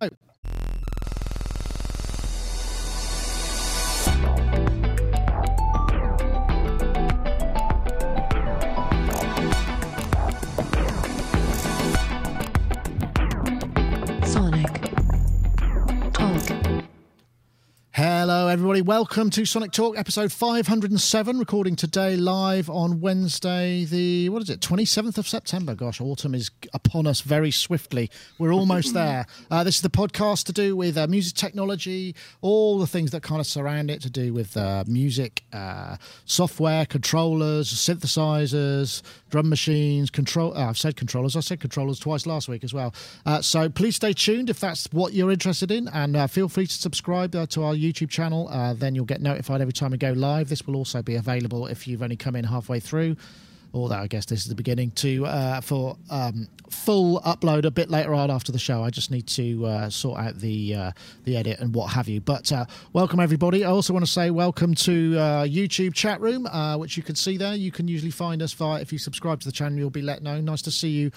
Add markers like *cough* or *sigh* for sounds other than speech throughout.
Hello, Welcome to Sonic Talk, episode 507, recording today live on Wednesday, the, what is it, 27th of September. Gosh, autumn is upon us very swiftly. We're almost *laughs* there. Uh, this is the podcast to do with uh, music technology, all the things that kind of surround it, to do with uh, music, uh, software, controllers, synthesizers, drum machines, control. Uh, I've said controllers. I said controllers twice last week as well. Uh, so please stay tuned if that's what you're interested in, and uh, feel free to subscribe uh, to our YouTube channel. Uh, then you'll get notified every time we go live. This will also be available if you've only come in halfway through. Although I guess this is the beginning to uh, for um, full upload a bit later on after the show. I just need to uh, sort out the uh, the edit and what have you. But uh, welcome everybody. I also want to say welcome to uh, YouTube chat room, uh, which you can see there. You can usually find us via if you subscribe to the channel, you'll be let know. Nice to see you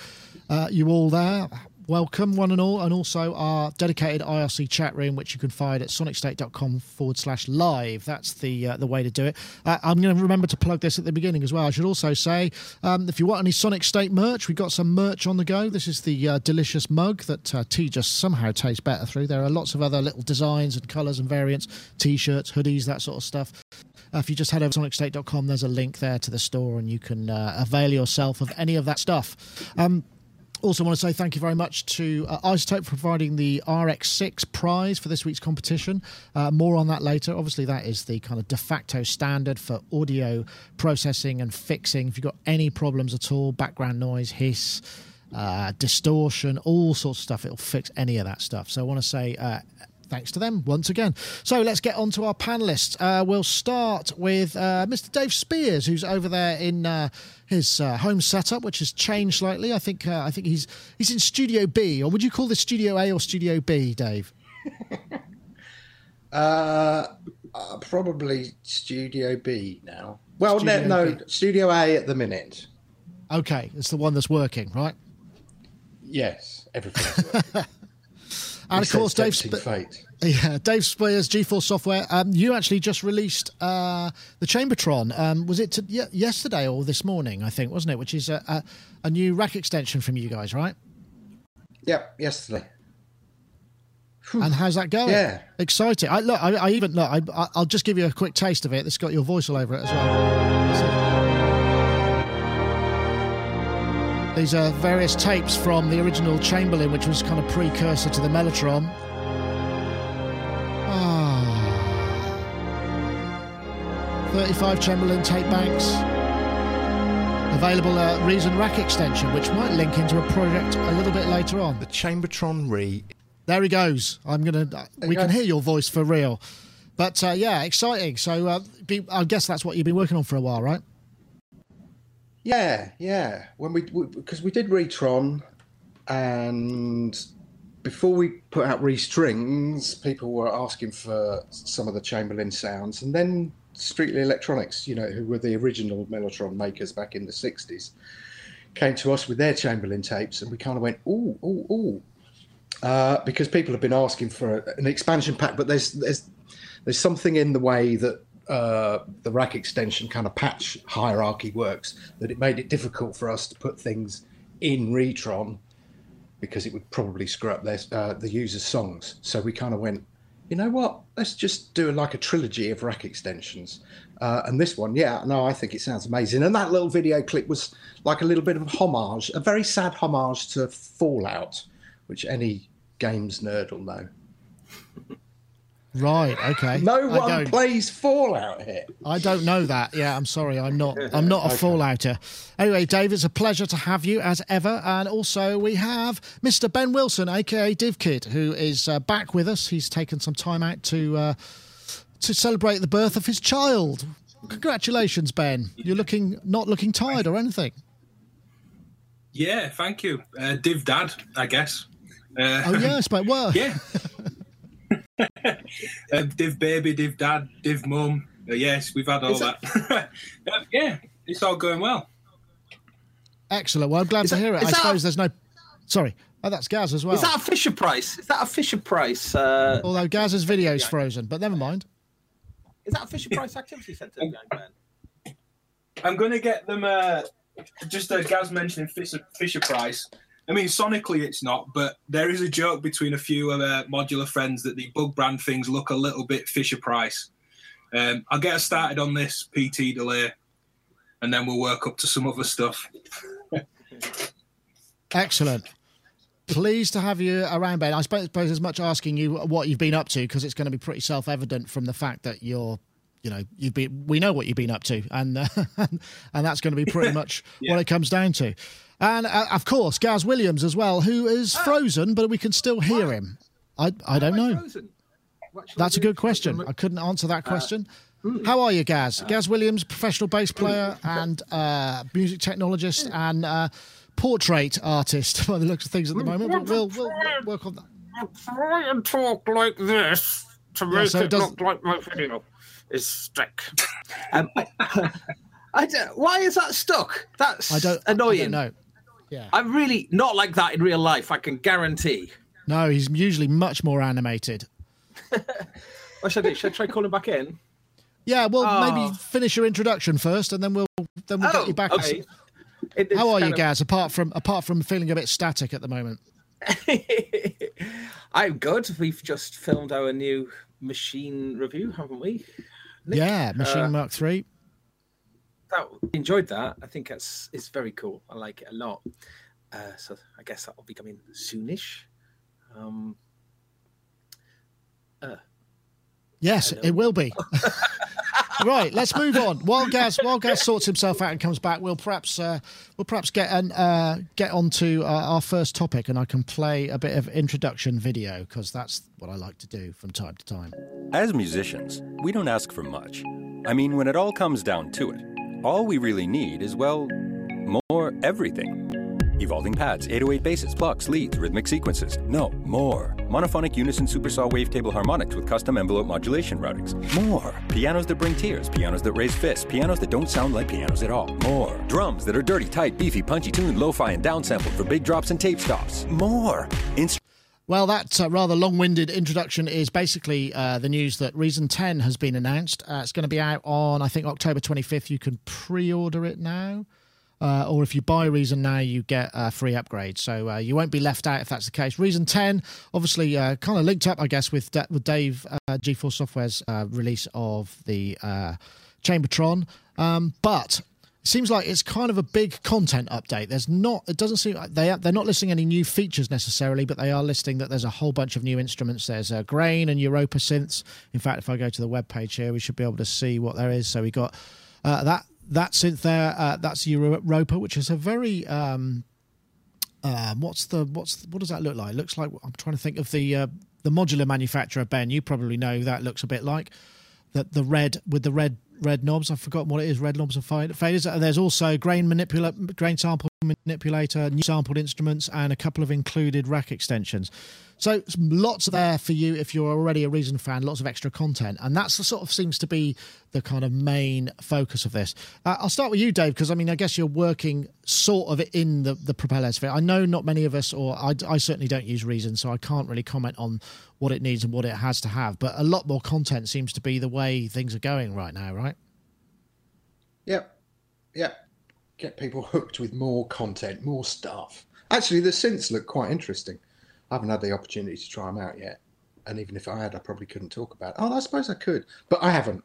uh, you all there. Welcome, one and all, and also our dedicated IRC chat room, which you can find at sonicstate.com forward slash live. That's the uh, the way to do it. Uh, I'm going to remember to plug this at the beginning as well. I should also say, um, if you want any Sonic State merch, we've got some merch on the go. This is the uh, delicious mug that uh, tea just somehow tastes better through. There are lots of other little designs and colours and variants, t-shirts, hoodies, that sort of stuff. Uh, if you just head over to sonicstate.com, there's a link there to the store, and you can uh, avail yourself of any of that stuff. Um, also, want to say thank you very much to uh, iZotope for providing the RX6 prize for this week's competition. Uh, more on that later. Obviously, that is the kind of de facto standard for audio processing and fixing. If you've got any problems at all, background noise, hiss, uh, distortion, all sorts of stuff, it'll fix any of that stuff. So, I want to say uh, thanks to them once again. So let's get on to our panelists. Uh, we'll start with uh, Mr. Dave Spiers, who's over there in uh, his uh, home setup, which has changed slightly. I think uh, I think he's he's in Studio B, or would you call this Studio A or Studio B, Dave? *laughs* Uh, probably Studio B now. Well, Studio no, no, Studio A at the minute. Okay, it's the one that's working, right? Yes, everything's working. *laughs* And of course, Dave. Sp- fate. Yeah, Dave Spiers, GForce Software. Um, you actually just released uh, the Chambertron. Um, was it to, ye- yesterday or this morning? I think wasn't it? Which is a, a, a new rack extension from you guys, right? Yep, yesterday. And how's that going? Yeah. exciting. I look. I, I even look. I, I- I'll just give you a quick taste of it. It's got your voice all over it as well. These are various tapes from the original Chamberlin, which was kind of precursor to the Mellotron. Ah. 35 Chamberlin tape banks. Available at Reason Rack Extension, which might link into a project a little bit later on. The Chambertron Re There he goes. I'm gonna. We can hear your voice for real. But uh, yeah, exciting. So uh, be, I guess that's what you've been working on for a while, right? Yeah, yeah. When we because we, did Retron, and before we put out Restrings, people were asking for some of the Chamberlin sounds, and then Streetly Electronics, you know, who were the original Mellotron makers back in the '60s, came to us with their Chamberlin tapes, and we kind of went, ooh, ooh, ooh, uh, because people have been asking for an expansion pack, but there's there's there's something in the way that uh, the rack extension kind of patch hierarchy works that it made it difficult for us to put things in Retron because it would probably screw up their, uh, the user's songs. So we kind of went, you know what? Let's just do like a trilogy of rack extensions. Uh, and this one, yeah, no, I think it sounds amazing. And that little video clip was like a little bit of homage, a very sad homage to Fallout, which any games nerd will know. *laughs* Right. Okay. No I one plays Fallout here. I don't know that. Yeah, I'm sorry. I'm not. I'm not a fallouter. Anyway, Dave, it's a pleasure to have you as ever. And also we have Mr. Ben Wilson, aka DivKid, who is uh, back with us. He's taken some time out to uh, to celebrate the birth of his child. Congratulations, Ben. You're looking not looking tired or anything. Yeah, thank you. Uh, Div Dad, I guess. Uh, Oh yes, but *laughs* well, yeah. Uh, div Baby, Div Dad, Div Mum. Uh, yes, we've had all Is that. *laughs* Uh, yeah, it's all going well. excellent. Well, I'm glad to that- hear it. I that- suppose there's no. Sorry, Oh, that's Gaz as well. Is that a Fisher Price? Is that a Fisher Price? Uh, Although Gaz's video's frozen, but never mind. is that a Fisher Price activity centre, *laughs* young man? I'm going to get them. Uh, just as Gaz mentioning Fisher, Fisher Price. I mean, sonically it's not, but there is a joke between a few of uh, modular friends that the Bugbrand things look a little bit Fisher Price. Um, I'll get us started on this PT delay, and then we'll work up to some other stuff. Excellent. Pleased to have you around, Ben. I suppose as much asking you what you've been up to because it's going to be pretty self-evident from the fact that you're, you know, you've been. We know what you've been up to, and uh, *laughs* and that's going to be pretty *laughs* much Yeah. what it comes down to. And uh, of course, Gaz Williams as well, who is frozen, but we can still hear him. I I don't Am know. frozen? What shall I That's a good question. I couldn't answer that question. How are you, Gaz? Gaz Williams, professional bass player and uh, music technologist and uh, portrait artist *laughs* by the looks of things at the moment. But we'll, we'll, we'll work on that. try and talk like this to make so it it does- look like my video is stuck. Um, I, *laughs* I don't, why is that stuck? That's I don't, annoying. I don't know. Yeah. I'm really not like that in real life. I can guarantee. No, he's usually much more animated. *laughs* What should I do? Should I try calling back in? Yeah, well, Oh. maybe finish your introduction first, and then we'll then we'll get you back. okay. How are you, of- Gaz? Apart from apart from feeling a bit static at the moment. *laughs* I'm good. We've just filmed our new machine review, haven't we? Nick, yeah, Machine uh, Mark Three. That, enjoyed that. I think it's it's very cool. I like it a lot. Uh, so I guess that will be coming soonish. Um, Yes, Hello. it will be. *laughs* right, let's move on. While Gaz, while Gaz sorts himself out and comes back, we'll perhaps uh, we'll perhaps get an, uh, get on to uh, our first topic, and I can play a bit of introduction video because that's what I like to do from time to time. As musicians, we don't ask for much. I mean, when it all comes down to it, all we really need is, well, more everything. Evolving pads, 808 basses, plucks, leads, rhythmic sequences. No, more. Monophonic unison supersaw wavetable harmonics with custom envelope modulation routings. More. Pianos that bring tears, pianos that raise fists, pianos that don't sound like pianos at all. More. Drums that are dirty, tight, beefy, punchy tuned, lo-fi, and downsampled for big drops and tape stops. More. Inst- Well, that uh, rather long winded introduction is basically uh, the news that Reason 10 has been announced. Uh, it's going to be out on, I think, October 25th. You can pre order it now. Uh, or if you buy Reason now, you get a free upgrade. So uh, you won't be left out if that's the case. Reason 10, obviously, uh, kind of linked up, I guess, with, with Dave uh, GForce Software's uh, release of the uh, Chambertron. Um, but seems like it's kind of a big content update. There's not. It doesn't seem like they they're not listing any new features necessarily, but they are listing that there's a whole bunch of new instruments. There's uh, Grain and Europa synths. In fact, if I go to the web page here, we should be able to see what there is. So we got uh, that that synth there. Uh, that's Europa, which is a very um, um, what's the what's what does that look like? It looks like I'm trying to think of the uh, the modular manufacturer Ben. You probably know that looks a bit like that the red with the red red knobs. I've forgotten what it is. Red knobs and fade- faders. And there's also grain manipula- grain sample manipulator, new sampled instruments, and a couple of included rack extensions. So lots there for you if you're already a Reason fan. Lots of extra content, and that's the sort of seems to be the kind of main focus of this. Uh, I'll start with you, Dave, because I mean I guess you're working sort of in the the propeller sphere. I know not many of us, or I, I certainly don't use Reason, so I can't really comment on what it needs and what it has to have. But a lot more content seems to be the way things are going right now, right? Yep. Yep. Get people hooked with more content, more stuff. Actually, the synths look quite interesting. I haven't had the opportunity to try them out yet. And even if I had, I probably couldn't talk about it. Oh, I suppose I could, but I haven't.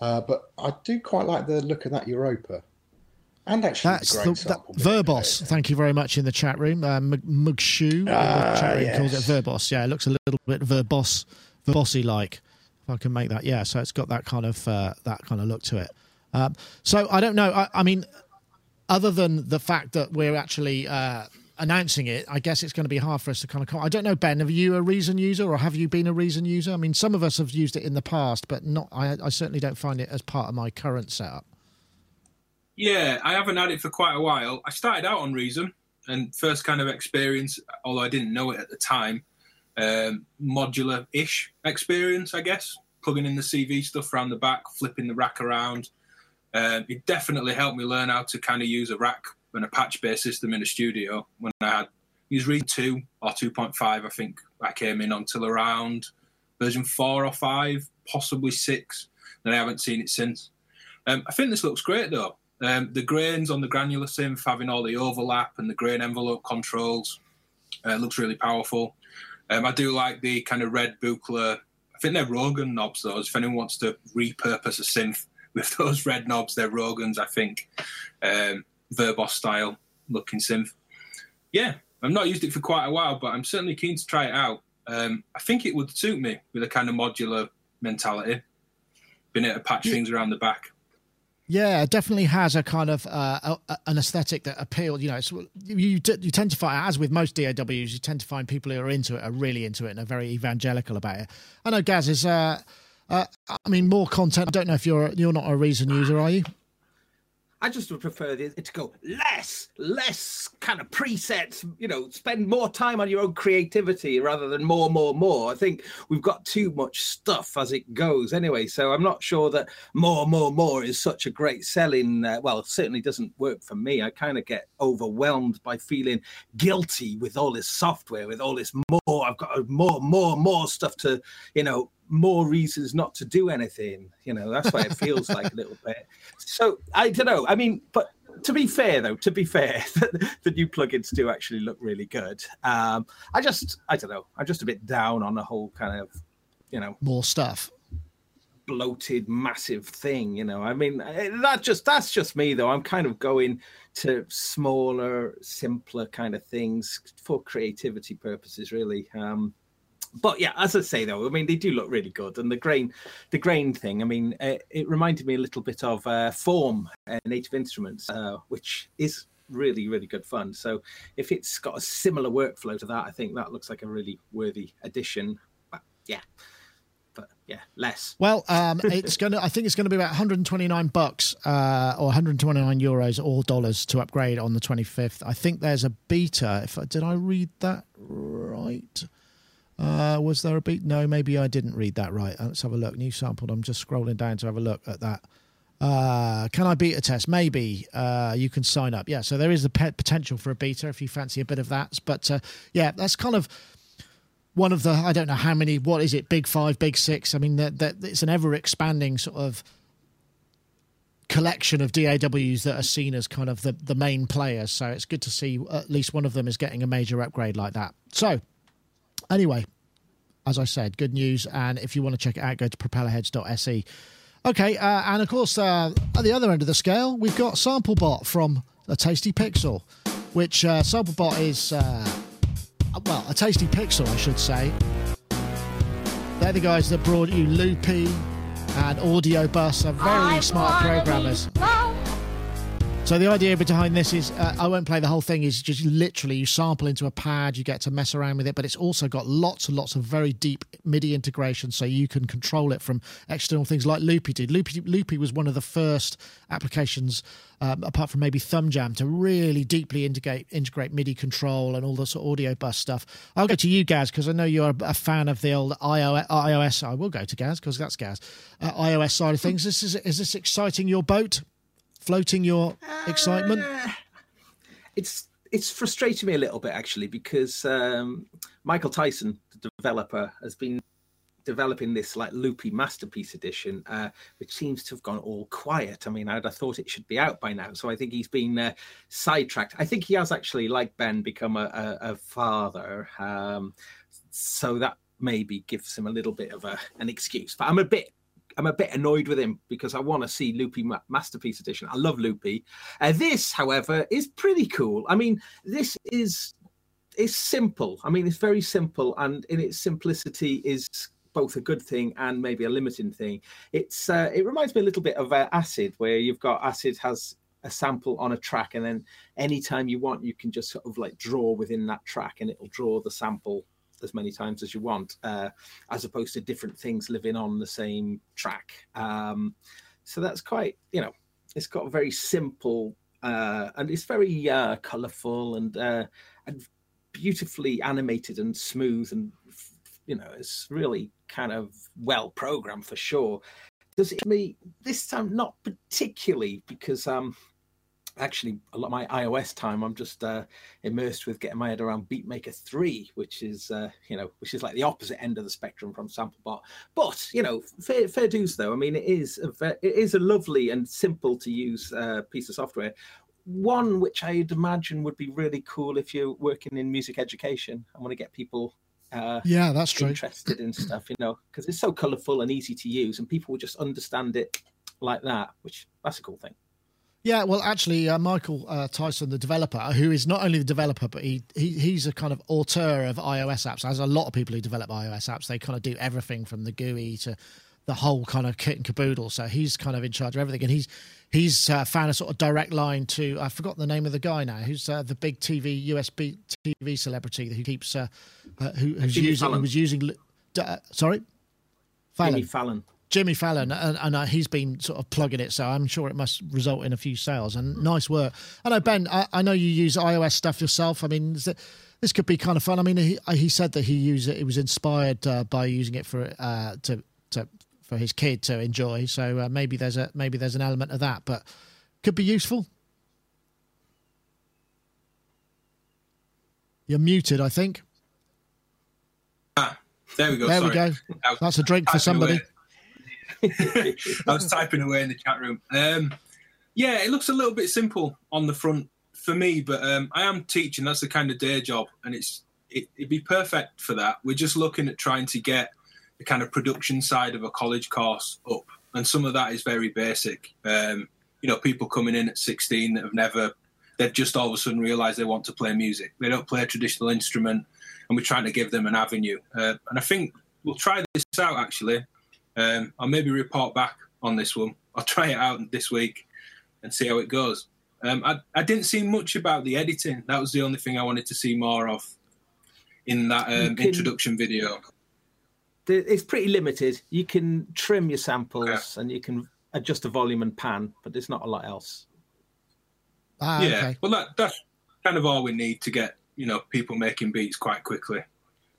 Uh, but I do quite like the look of that Europa. And actually, That's the that. Verbos. Thank you very much in the chat room. Uh, Mugshu Ah, chat room calls it yes. Verbos. Yeah, it looks a little bit verbos, verbosy like. If I can make that, yeah. So it's got that kind of uh, that kind of look to it. Um, so I don't know. I, I mean, other than the fact that we're actually uh, announcing it, I guess it's going to be hard for us to kind of. I don't know, Ben. Are you a Reason user, or have you been a Reason user? I mean, some of us have used it in the past, but not. I, I certainly don't find it as part of my current setup. Yeah, I haven't had it for quite a while. I started out on Reason and first kind of experience, although I didn't know it at the time, um, modular ish experience, I guess. Plugging in the CV stuff around the back, flipping the rack around. Um, it definitely helped me learn how to kind of use a rack and a patch based system in a studio when I had, use Reed 2 or 2.5, I think I came in until around version 4 or 5, possibly 6. And I haven't seen it since. Um, I think this looks great though. Um, the grains on the granular synth having all the overlap and the grain envelope controls uh, looks really powerful. Um, I do like the kind of red Buchla. I think they're Rogan knobs, those. If anyone wants to repurpose a synth with *laughs* those red knobs, they're Rogans, I think. Um, Verbos style looking synth. Yeah, I've not used it for quite a while, but I'm certainly keen to try it out. Um, I think it would suit me with a kind of modular mentality, being able to patch things around the back. Yeah, it definitely has a kind of uh, a, an aesthetic that appeals. You know, you you tend to find, as with most DAWs, you tend to find people who are into it are really into it and are very evangelical about it. I know Gaz is. Uh, uh, I mean, more content. I don't know if you're you're not a Reason user, are you? I just would prefer it to go less, less kind of presets, you know, spend more time on your own creativity rather than more, more, more. I think we've got too much stuff as it goes anyway. So I'm not sure that more, more, more is such a great selling. Uh, well, certainly doesn't work for me. I kind of get overwhelmed by feeling guilty with all this software, with all this more. I've got more, more, more stuff to, you know, more reasons not to do anything. You know, that's what it feels like a little bit. So I don't know. I mean, but to be fair though, to be fair, *laughs* the new plugins do actually look really good. Um, I just, I don't know. I'm just a bit down on the whole kind of, you know, more stuff bloated massive thing you know i mean eh, that just that's just me though i'm kind of going to smaller simpler kind of things for creativity purposes really um but yeah, as I say though, I mean they do look really good, and the grain, the grain thing. I mean, it, uh, it reminded me a little bit of uh, Form uh, Native Instruments, uh, which is really really good fun. So if it's got a similar workflow to that, I think that looks like a really worthy addition. But yeah. But yeah, less. Well, um, it's gonna. I think it's to be about 129 bucks uh, or 129 euros or dollars to upgrade on the 25th. I think there's a beta. If did I read that right? Uh, was there a beat? No, maybe I didn't read that right. Let's have a look. New sampled. I'm just scrolling down to have a look at that. Uh, can I beta test? Maybe uh, you can sign up. Yeah, so there is the potential for a beta if you fancy a bit of that. But uh, yeah, that's kind of one of the I don't know how many. What is it? Big five, big six. I mean, that, that it's an ever expanding sort of collection of DAWs that are seen as kind of the the main players. So it's good to see at least one of them is getting a major upgrade like that. So Anyway, as I said, good news. And if you want to check it out, go to propellerheads.se. Okay, uh, and of course, uh, at the other end of the scale, we've got SampleBot from a Tasty Pixel, which uh, SampleBot is, uh, well, a Tasty Pixel, I should say. They're the guys that brought you Loopy and Audiobus, are very smart programmers. So the idea behind this is, uh, I won't play the whole thing. Is just literally you sample into a pad, you get to mess around with it, but it's also got lots and lots of very deep MIDI integration, so you can control it from external things like Loopy did. Loopy, Loopy was one of the first applications, um, apart from maybe ThumbJam, to really deeply integrate integrate MIDI control and all the sort of audio bus stuff. I'll go to you, Gaz, because I know you're a fan of the old iOS. I will go to Gaz because that's Gaz. Uh, iOS side of things. This is is this exciting your boat? Floating your excitement? Uh, it's it's frustrating me a little bit actually because um, Michael Tyson, the developer, has been developing this like loopy masterpiece edition, uh, which seems to have gone all quiet. I mean, I'd have thought it should be out by now. So I think he's been uh, sidetracked. I think he has actually, like Ben, become a, a, a father. Um, so that maybe gives him a little bit of a, an excuse. But I'm a bit I'm a bit annoyed with him because I want to see Loopy Ma- Masterpiece Edition. I love Loopy. Uh, this, however, is pretty cool. I mean, this is is simple. I mean, it's very simple, and in its simplicity is both a good thing and maybe a limiting thing. It's uh, it reminds me a little bit of uh, Acid, where you've got Acid has a sample on a track, and then anytime you want, you can just sort of like draw within that track, and it'll draw the sample as many times as you want, uh, as opposed to different things living on the same track. Um, so that's quite, you know, it's got a very simple uh, and it's very uh, colourful and uh, and beautifully animated and smooth and you know it's really kind of well programmed for sure. Does it me this time not particularly because um actually a lot of my iOS time I'm just uh, immersed with getting my head around Beatmaker 3 which is uh, you know which is like the opposite end of the spectrum from Samplebot but you know fair, fair dues though. I mean it is a ve- it is a lovely and simple to use uh, piece of software. One which I'd imagine would be really cool if you're working in music education. I want to get people uh, Yeah, that's true. interested in stuff you know because it's so colorful and easy to use and people will just understand it like that which that's a cool thing Yeah, well, actually, uh, Michael uh, Tyson, the developer, who is not only the developer, but he, he he's a kind of auteur of iOS apps. As a lot of people who develop iOS apps, they kind of do everything from the GUI to the whole kind of kit and caboodle. So he's kind of in charge of everything, and he's he's uh, found a sort of direct line to I forgot the name of the guy now, who's uh, the big TV USB TV celebrity who keeps uh, uh, who, who's Jimmy using who was using. Uh, sorry, Fallon. Jimmy Fallon Jimmy Fallon, and, and uh, he's been sort of plugging it, so I'm sure it must result in a few sales. And nice work. I know Ben. I, I know you use iOS stuff yourself. I mean, is it- this could be kind of fun. I mean, he, he said that he used it. He was inspired uh, by using it for uh, to to for his kid to enjoy. So uh, maybe there's a maybe there's an element of that, but could be useful. You're muted, I think. Ah, there we go. There we go. That's a drink for typing somebody. *laughs* I was typing away in the chat room. Um, yeah, it looks a little bit simple on the front for me, but um, I am teaching. That's the kind of day job, and it's it, it'd be perfect for that. We're just looking at trying to get the kind of production side of a college course up, and some of that is very basic. Um, you know, people coming in at 16 that have never, they've just all of a sudden realised they want to play music. They don't play a traditional instrument, and we're trying to give them an avenue. Uh, and I think we'll try this out actually. Um, I'll maybe report back on this one. I'll try it out this week and see how it goes. Um, I, I didn't see much about the editing. That was the only thing I wanted to see more of in that um, can- introduction video. the- it's pretty limited. You can trim your samples Okay. and you can adjust the volume and pan, but there's not a lot else. Ah, yeah, okay. well, that, that's kind of all we need to get you know people making beats quite quickly.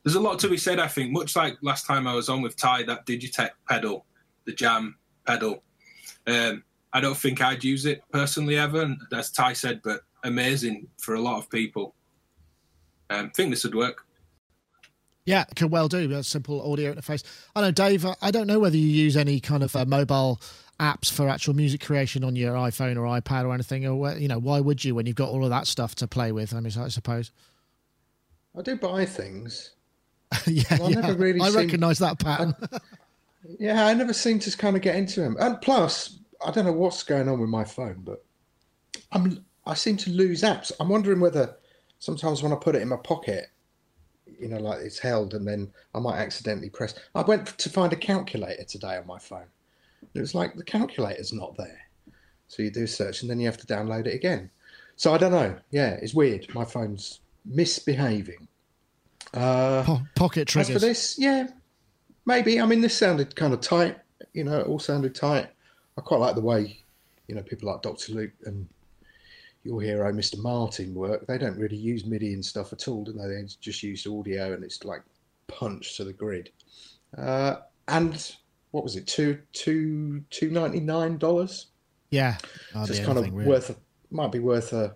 There's a lot to be said, I think. Much like last time I was on with Ty, that Digitech pedal, the Jam pedal. Um, I don't think I'd use it personally ever, and as Ty said, but amazing for a lot of people. Um, think this would work. Yeah, it could well do. A simple audio interface. I know, Dave. I- I don't know whether you use any kind of uh, mobile apps for actual music creation on your iPhone or iPad or anything, or you know, why would you when you've got all of that stuff to play with? I mean, I suppose. I do buy things. *laughs* yeah, Well, I yeah. never really I recognise that pattern. *laughs* Yeah, I never seem to kind of get into him. And plus, I don't know what's going on with my phone, but I'm I seem to lose apps. I'm wondering whether sometimes when I put it in my pocket, you know, like it's held, and then I might accidentally press. I went to find a calculator today on my phone. It was like the calculator's not there. So you do search, and then you have to download it again. So I don't know. Yeah, it's weird. My phone's misbehaving. Uh, Po- pocket as for this, yeah, maybe. I mean, this sounded kind of tight. You know, it all sounded tight. I quite like the way, you know, people like Dr. Luke and your hero, Mr. Martin, work. They don't really use MIDI and stuff at all, do they? They just use audio and it's like punch to the grid. Uh, and what was it? Two, two, two ninety nine dollars. Yeah, So Hardly it's kind of really. worth a, might be worth a,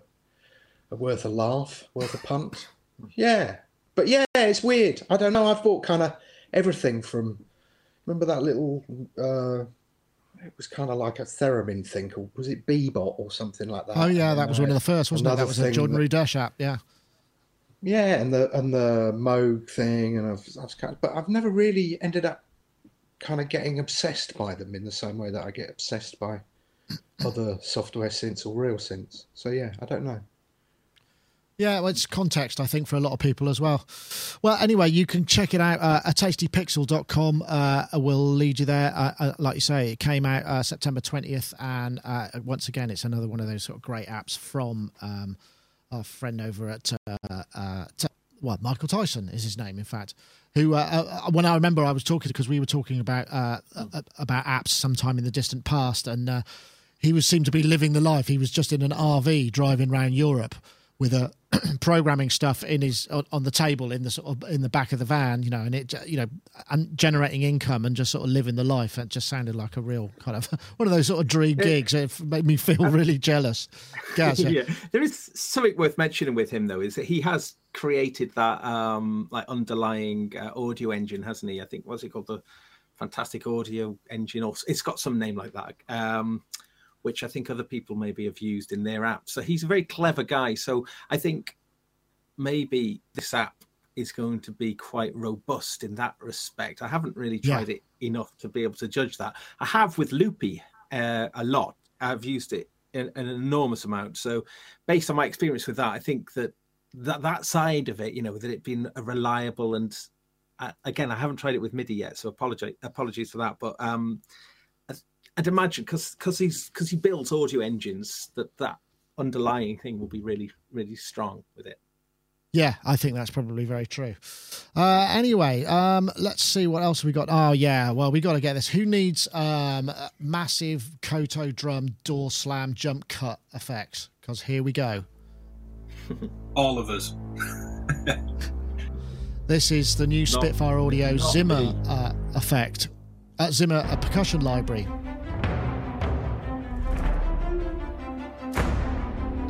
a worth a laugh, worth a punt. *laughs* yeah, but yeah, it's weird. I don't know. I've bought kind of everything from. Remember that little? Uh, it was kind of like a theremin thing called was it Bebot or something like that? Oh yeah, that was uh, one of the first, wasn't it? That was the Jordan that- Rudess app. Yeah. Yeah, and the and the Moog thing, and I've, I've kind of, but I've never really ended up kind of getting obsessed by them in the same way that I get obsessed by other software synths or real synths. So yeah, I don't know. Yeah, well, it's context, I think, for a lot of people as well. Well, anyway, you can check it out. Uh, a tastypixel.com uh, will lead you there. Uh, uh, like you say, it came out uh, September 20th. And uh, once again, it's another one of those sort of great apps from um, our friend over at, t- well, Michael Tyson is his name, in fact. Who, when I remember, I was talking because we were talking about about apps sometime in the distant past, and he was seemed to be living the life. He was just in an RV driving around Europe with a *clears throat* programming stuff in his on, the table in the sort of in the back of the van, you know, and it you know, and generating income and just sort of living the life. It just sounded like a real kind of *laughs* one of those sort of dream gigs. It made me feel *laughs* really jealous. Gaz, yeah. yeah, there is something worth mentioning with him though, is that he has created that um like underlying uh, audio engine, hasn't he? I think what's it called the fantastic audio engine, or it's got some name like that. Um, which I think other people maybe have used in their apps. So he's a very clever guy. So I think maybe this app is going to be quite robust in that respect. I haven't really tried yeah. it enough to be able to judge that. I have with Loopy uh, a lot. I've used it in, an enormous amount. So based on my experience with that, I think that that that side of it, you know, that it being a reliable and uh, again, I haven't tried it with MIDI yet, so apologize apologies for that. But um, I'd imagine because because he's because he builds audio engines that that underlying thing will be really really strong with it. Yeah, I think that's probably very true. Uh, anyway, um, let's see what else we got. Oh yeah, well we got to get this. Who needs um, massive Koto drum door slam jump cut effects? Because here we go. *laughs* All of us. *laughs* this is the new Spitfire Audio Zimmer uh, effect. at Zimmer a percussion library.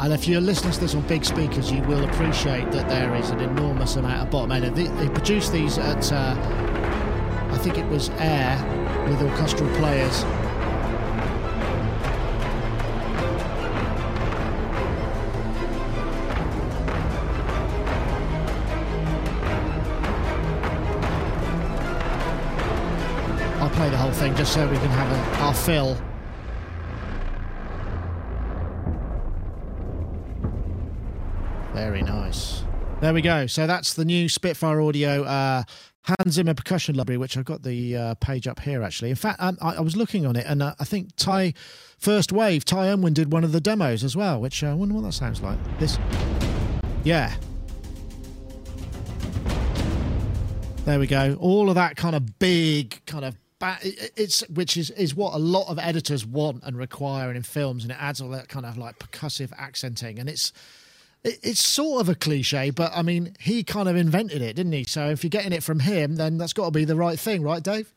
And if you're listening to this on big speakers, you will appreciate that there is an enormous amount of bottom end. They, they produced these at, uh, I think it was Air with orchestral players. I'll play the whole thing just so we can have a, our fill. Very nice. There we go. So that's the new Spitfire Audio uh, Hans Zimmer percussion library, which I've got the uh, page up here actually. In fact, um, I, I, was looking on it, and uh, I think Ty First Wave, Ty Unwin did one of the demos as well, which uh, I wonder what that sounds like. This, yeah. There we go. All of that kind of big kind of it's which is is what a lot of editors want and require in films, and it adds all that kind of like percussive accenting, and it's it's sort of a cliche, but I mean, he kind of invented it, didn't he? So if you're getting it from him, then that's got to be the right thing, right, Dave?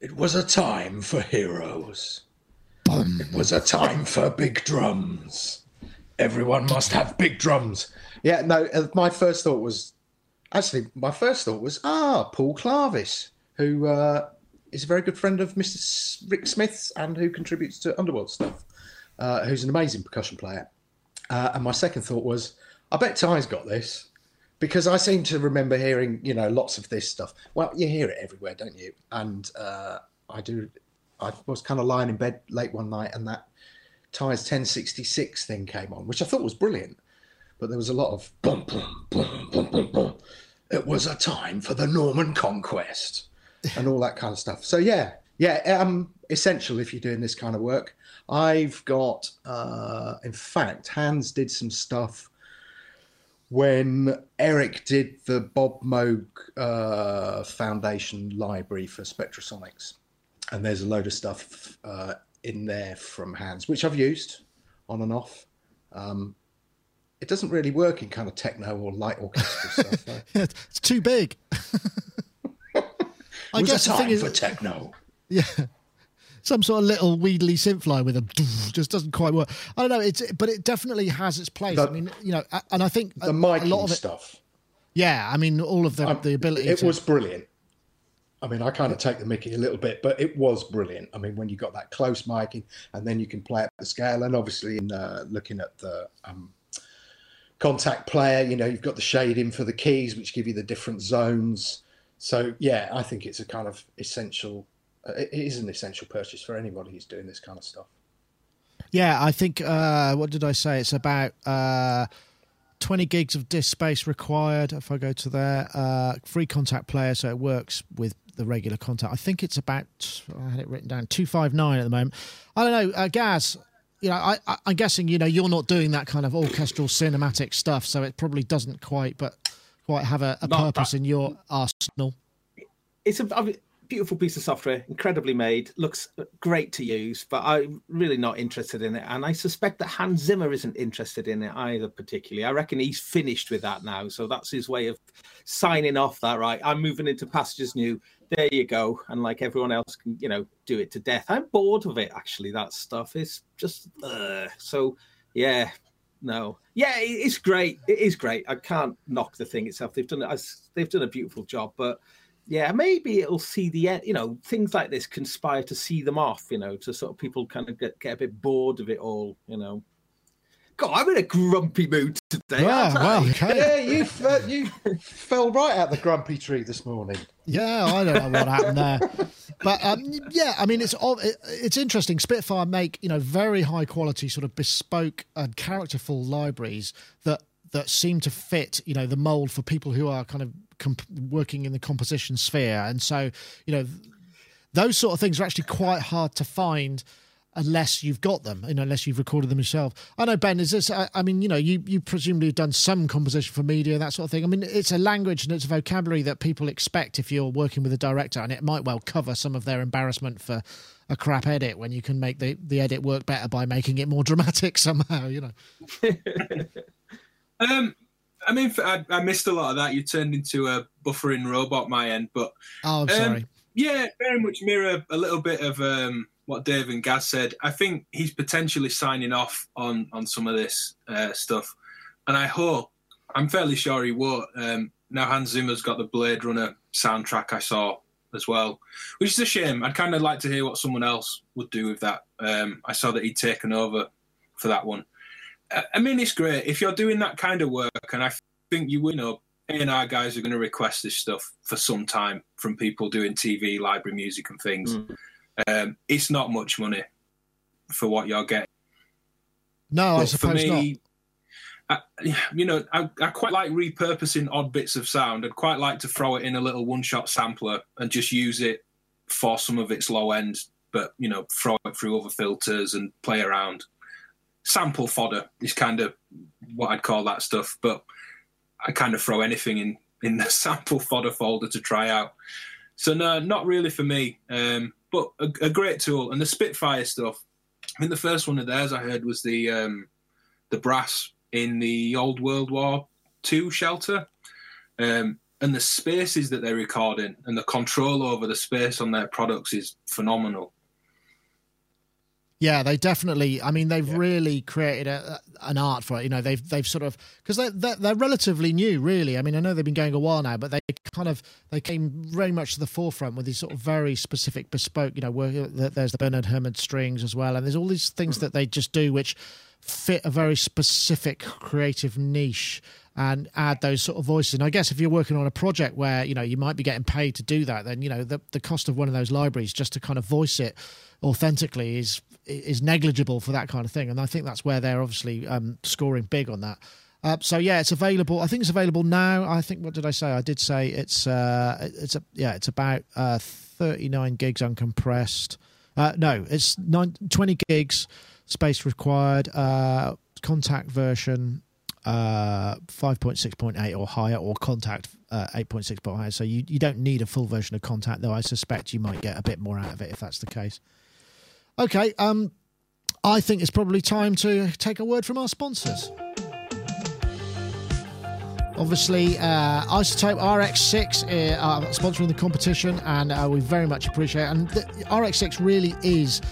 It was a time for heroes. Boom. It was a time for big drums. Everyone must have big drums. Yeah, no, uh, my first thought was actually, my first thought was, ah, Paul Clarvis, who uh, is a very good friend of Mr. Rick Smith's and who contributes to Underworld stuff, uh, who's an amazing percussion player. Uh, and my second thought was, I bet Ty's got this because I seem to remember hearing, you know, lots of this stuff. Well, you hear it everywhere, don't you? And uh, I do. I was kind of lying in bed late one night, and that Ty's 1066 thing came on, which I thought was brilliant. But there was a lot of boom, boom, boom, boom, boom, boom. It was a time for the Norman conquest and all that kind of stuff. So yeah, yeah, um, essential if you're doing this kind of work. I've got, uh, in fact, Hans did some stuff when Eric did the Bob Moog uh, Foundation library for Spectrasonics. And there's a load of stuff uh, in there from Hans, which I've used on and off. Um, it doesn't really work in kind of techno or light orchestral stuff. Though. *laughs* it's too big. *laughs* I guess a time the thing is, for techno. Yeah some sort of little Weedley synth line with a just doesn't quite work. I don't know. It's but it definitely has its place. The, I mean, you know, and I think the a, miking a lot of it, stuff. Yeah, I mean, all of the um, the ability. It to, was brilliant. I mean, I kind of take the Mickey a little bit, but it was brilliant. I mean, when you got that close miking, and then you can play up the scale, and obviously in uh, looking at the um, Kontakt player, you know, you've got the shading for the keys, which give you the different zones. So yeah, I think it's a kind of essential it is an essential purchase for anybody who's doing this kind of stuff. Yeah, I think uh, what did I say? It's about uh, twenty gigs of disk space required. If I go to there, uh, free Kontakt player, so it works with the regular Kontakt. I think it's about I had it written down two five nine at the moment. I don't know, uh, Gaz. You know, I, I, am guessing you know you're not doing that kind of orchestral cinematic stuff, so it probably doesn't quite, but quite have a, a purpose in your arsenal. It's a beautiful piece of software, incredibly made, looks great to use, but I'm really not interested in it. And I suspect that Hans Zimmer isn't interested in it either, particularly. I reckon he's finished with that now. So that's his way of signing off that, right? I'm moving into Passages new. There you go. And like everyone else can, you know, do it to death. I'm bored of it, actually. That stuff is just, uh, so yeah, no, yeah, it's great. It is great. I can't knock the thing itself. They've done it. They've done a beautiful job, but yeah, maybe it'll see the end. You know, things like this conspire to see them off. You know, to sort of people kind of get, get a bit bored of it all. You know. God, I'm in a grumpy mood today. Yeah, well, okay. Yeah, you uh, you *laughs* fell right out the grumpy tree this morning. Yeah, I don't know what happened there, but um, yeah, I mean it's it's interesting. Spitfire make you know very high quality, sort of bespoke and characterful libraries that that seem to fit you know the mold for people who are kind of comp- working in the composition sphere, and so you know those sort of things are actually quite hard to find unless you've got them, you know, unless you've recorded them yourself. I know, Ben, is this, I, I, mean, you know, you, you presumably have done some composition for media, that sort of thing. I mean, it's a language and it's a vocabulary that people expect if you're working with a director, and it might well cover some of their embarrassment for a crap edit when you can make the, the edit work better by making it more dramatic *laughs* somehow, you know. *laughs* um, I mean, I, I, missed a lot of that. You turned into a buffering robot, my end, but. Oh, I'm sorry. Um, yeah, very much mirror a little bit of um, what Dave and Gaz said. I think he's potentially signing off on on some of this uh, stuff, and I hope I'm fairly sure he won't. Um, now Hans Zimmer's got the Blade Runner soundtrack I saw as well, which is a shame. I'd kind of like to hear what someone else would do with that. Um, I saw that he'd taken over for that one. I mean, it's great if you're doing that kind of work, and I think you will know. A and R guys are going to request this stuff for some time from people doing TV, library music, and things. Mm. Um, it's not much money for what you're getting. No, but I suppose for me, not. I, you know, I, I, quite like repurposing odd bits of sound. I'd quite like to throw it in a little one-shot sampler and just use it for some of its low end, but you know, throw it through other filters and play around. Sample fodder is kind of what I'd call that stuff, but I kind of throw anything in in the *laughs* sample fodder folder to try out. So no, not really for me. Um, but a, a, great tool. And the Spitfire stuff. I think the first one of theirs I heard was the um, the brass in the old World War II shelter. Um, and the spaces that they record in and the control over the space on their products is phenomenal. Yeah, they definitely. I mean, they've yeah. really created a, an art for it. You know, they've they've sort of because they're, they're, they're relatively new, really. I mean, I know they've been going a while now, but they kind of they came very much to the forefront with these sort of very specific, bespoke. You know, where uh, there's the Bernard Herrmann strings as well, and there's all these things that they just do which fit a very specific creative niche and add those sort of voices. And I guess if you're working on a project where you know you might be getting paid to do that, then you know the the cost of one of those libraries just to kind of voice it authentically is is negligible for that kind of thing. And I think that's where they're obviously um, scoring big on that. Uh, so yeah, it's available. I think it's available now. I think what did I say? I did say it's uh, it's a yeah, it's about uh, 39 gigs uncompressed. Uh, no, it's nine, 20 gigs space required. Uh, Kontakt version uh, 5.6.8 or higher, or Kontakt uh, 8.6 or higher. So you, you don't need a full version of Kontakt, though I suspect you might get a bit more out of it if that's the case. Okay, um, I think it's probably time to take a word from our sponsors. Obviously, uh, iZotope RX6 uh, are sponsoring the competition, and uh, we very much appreciate it. And the, RX6 really is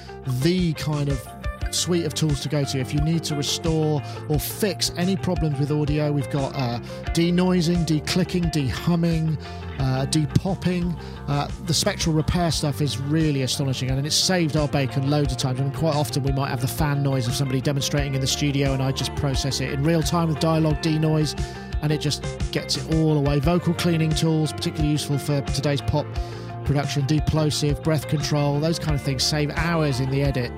the kind of suite of tools to go to if you need to restore or fix any problems with audio. We've got uh, denoising, declicking, dehumming, uh, depopping. Uh, the spectral repair stuff is really astonishing, and it's saved our bacon loads of times. And quite often we might have the fan noise of somebody demonstrating in the studio, and I just process it in real time with dialogue denoise, and it just gets it all away. Vocal cleaning tools, particularly useful for today's pop production, deplosive, breath control, those kind of things save hours in the edit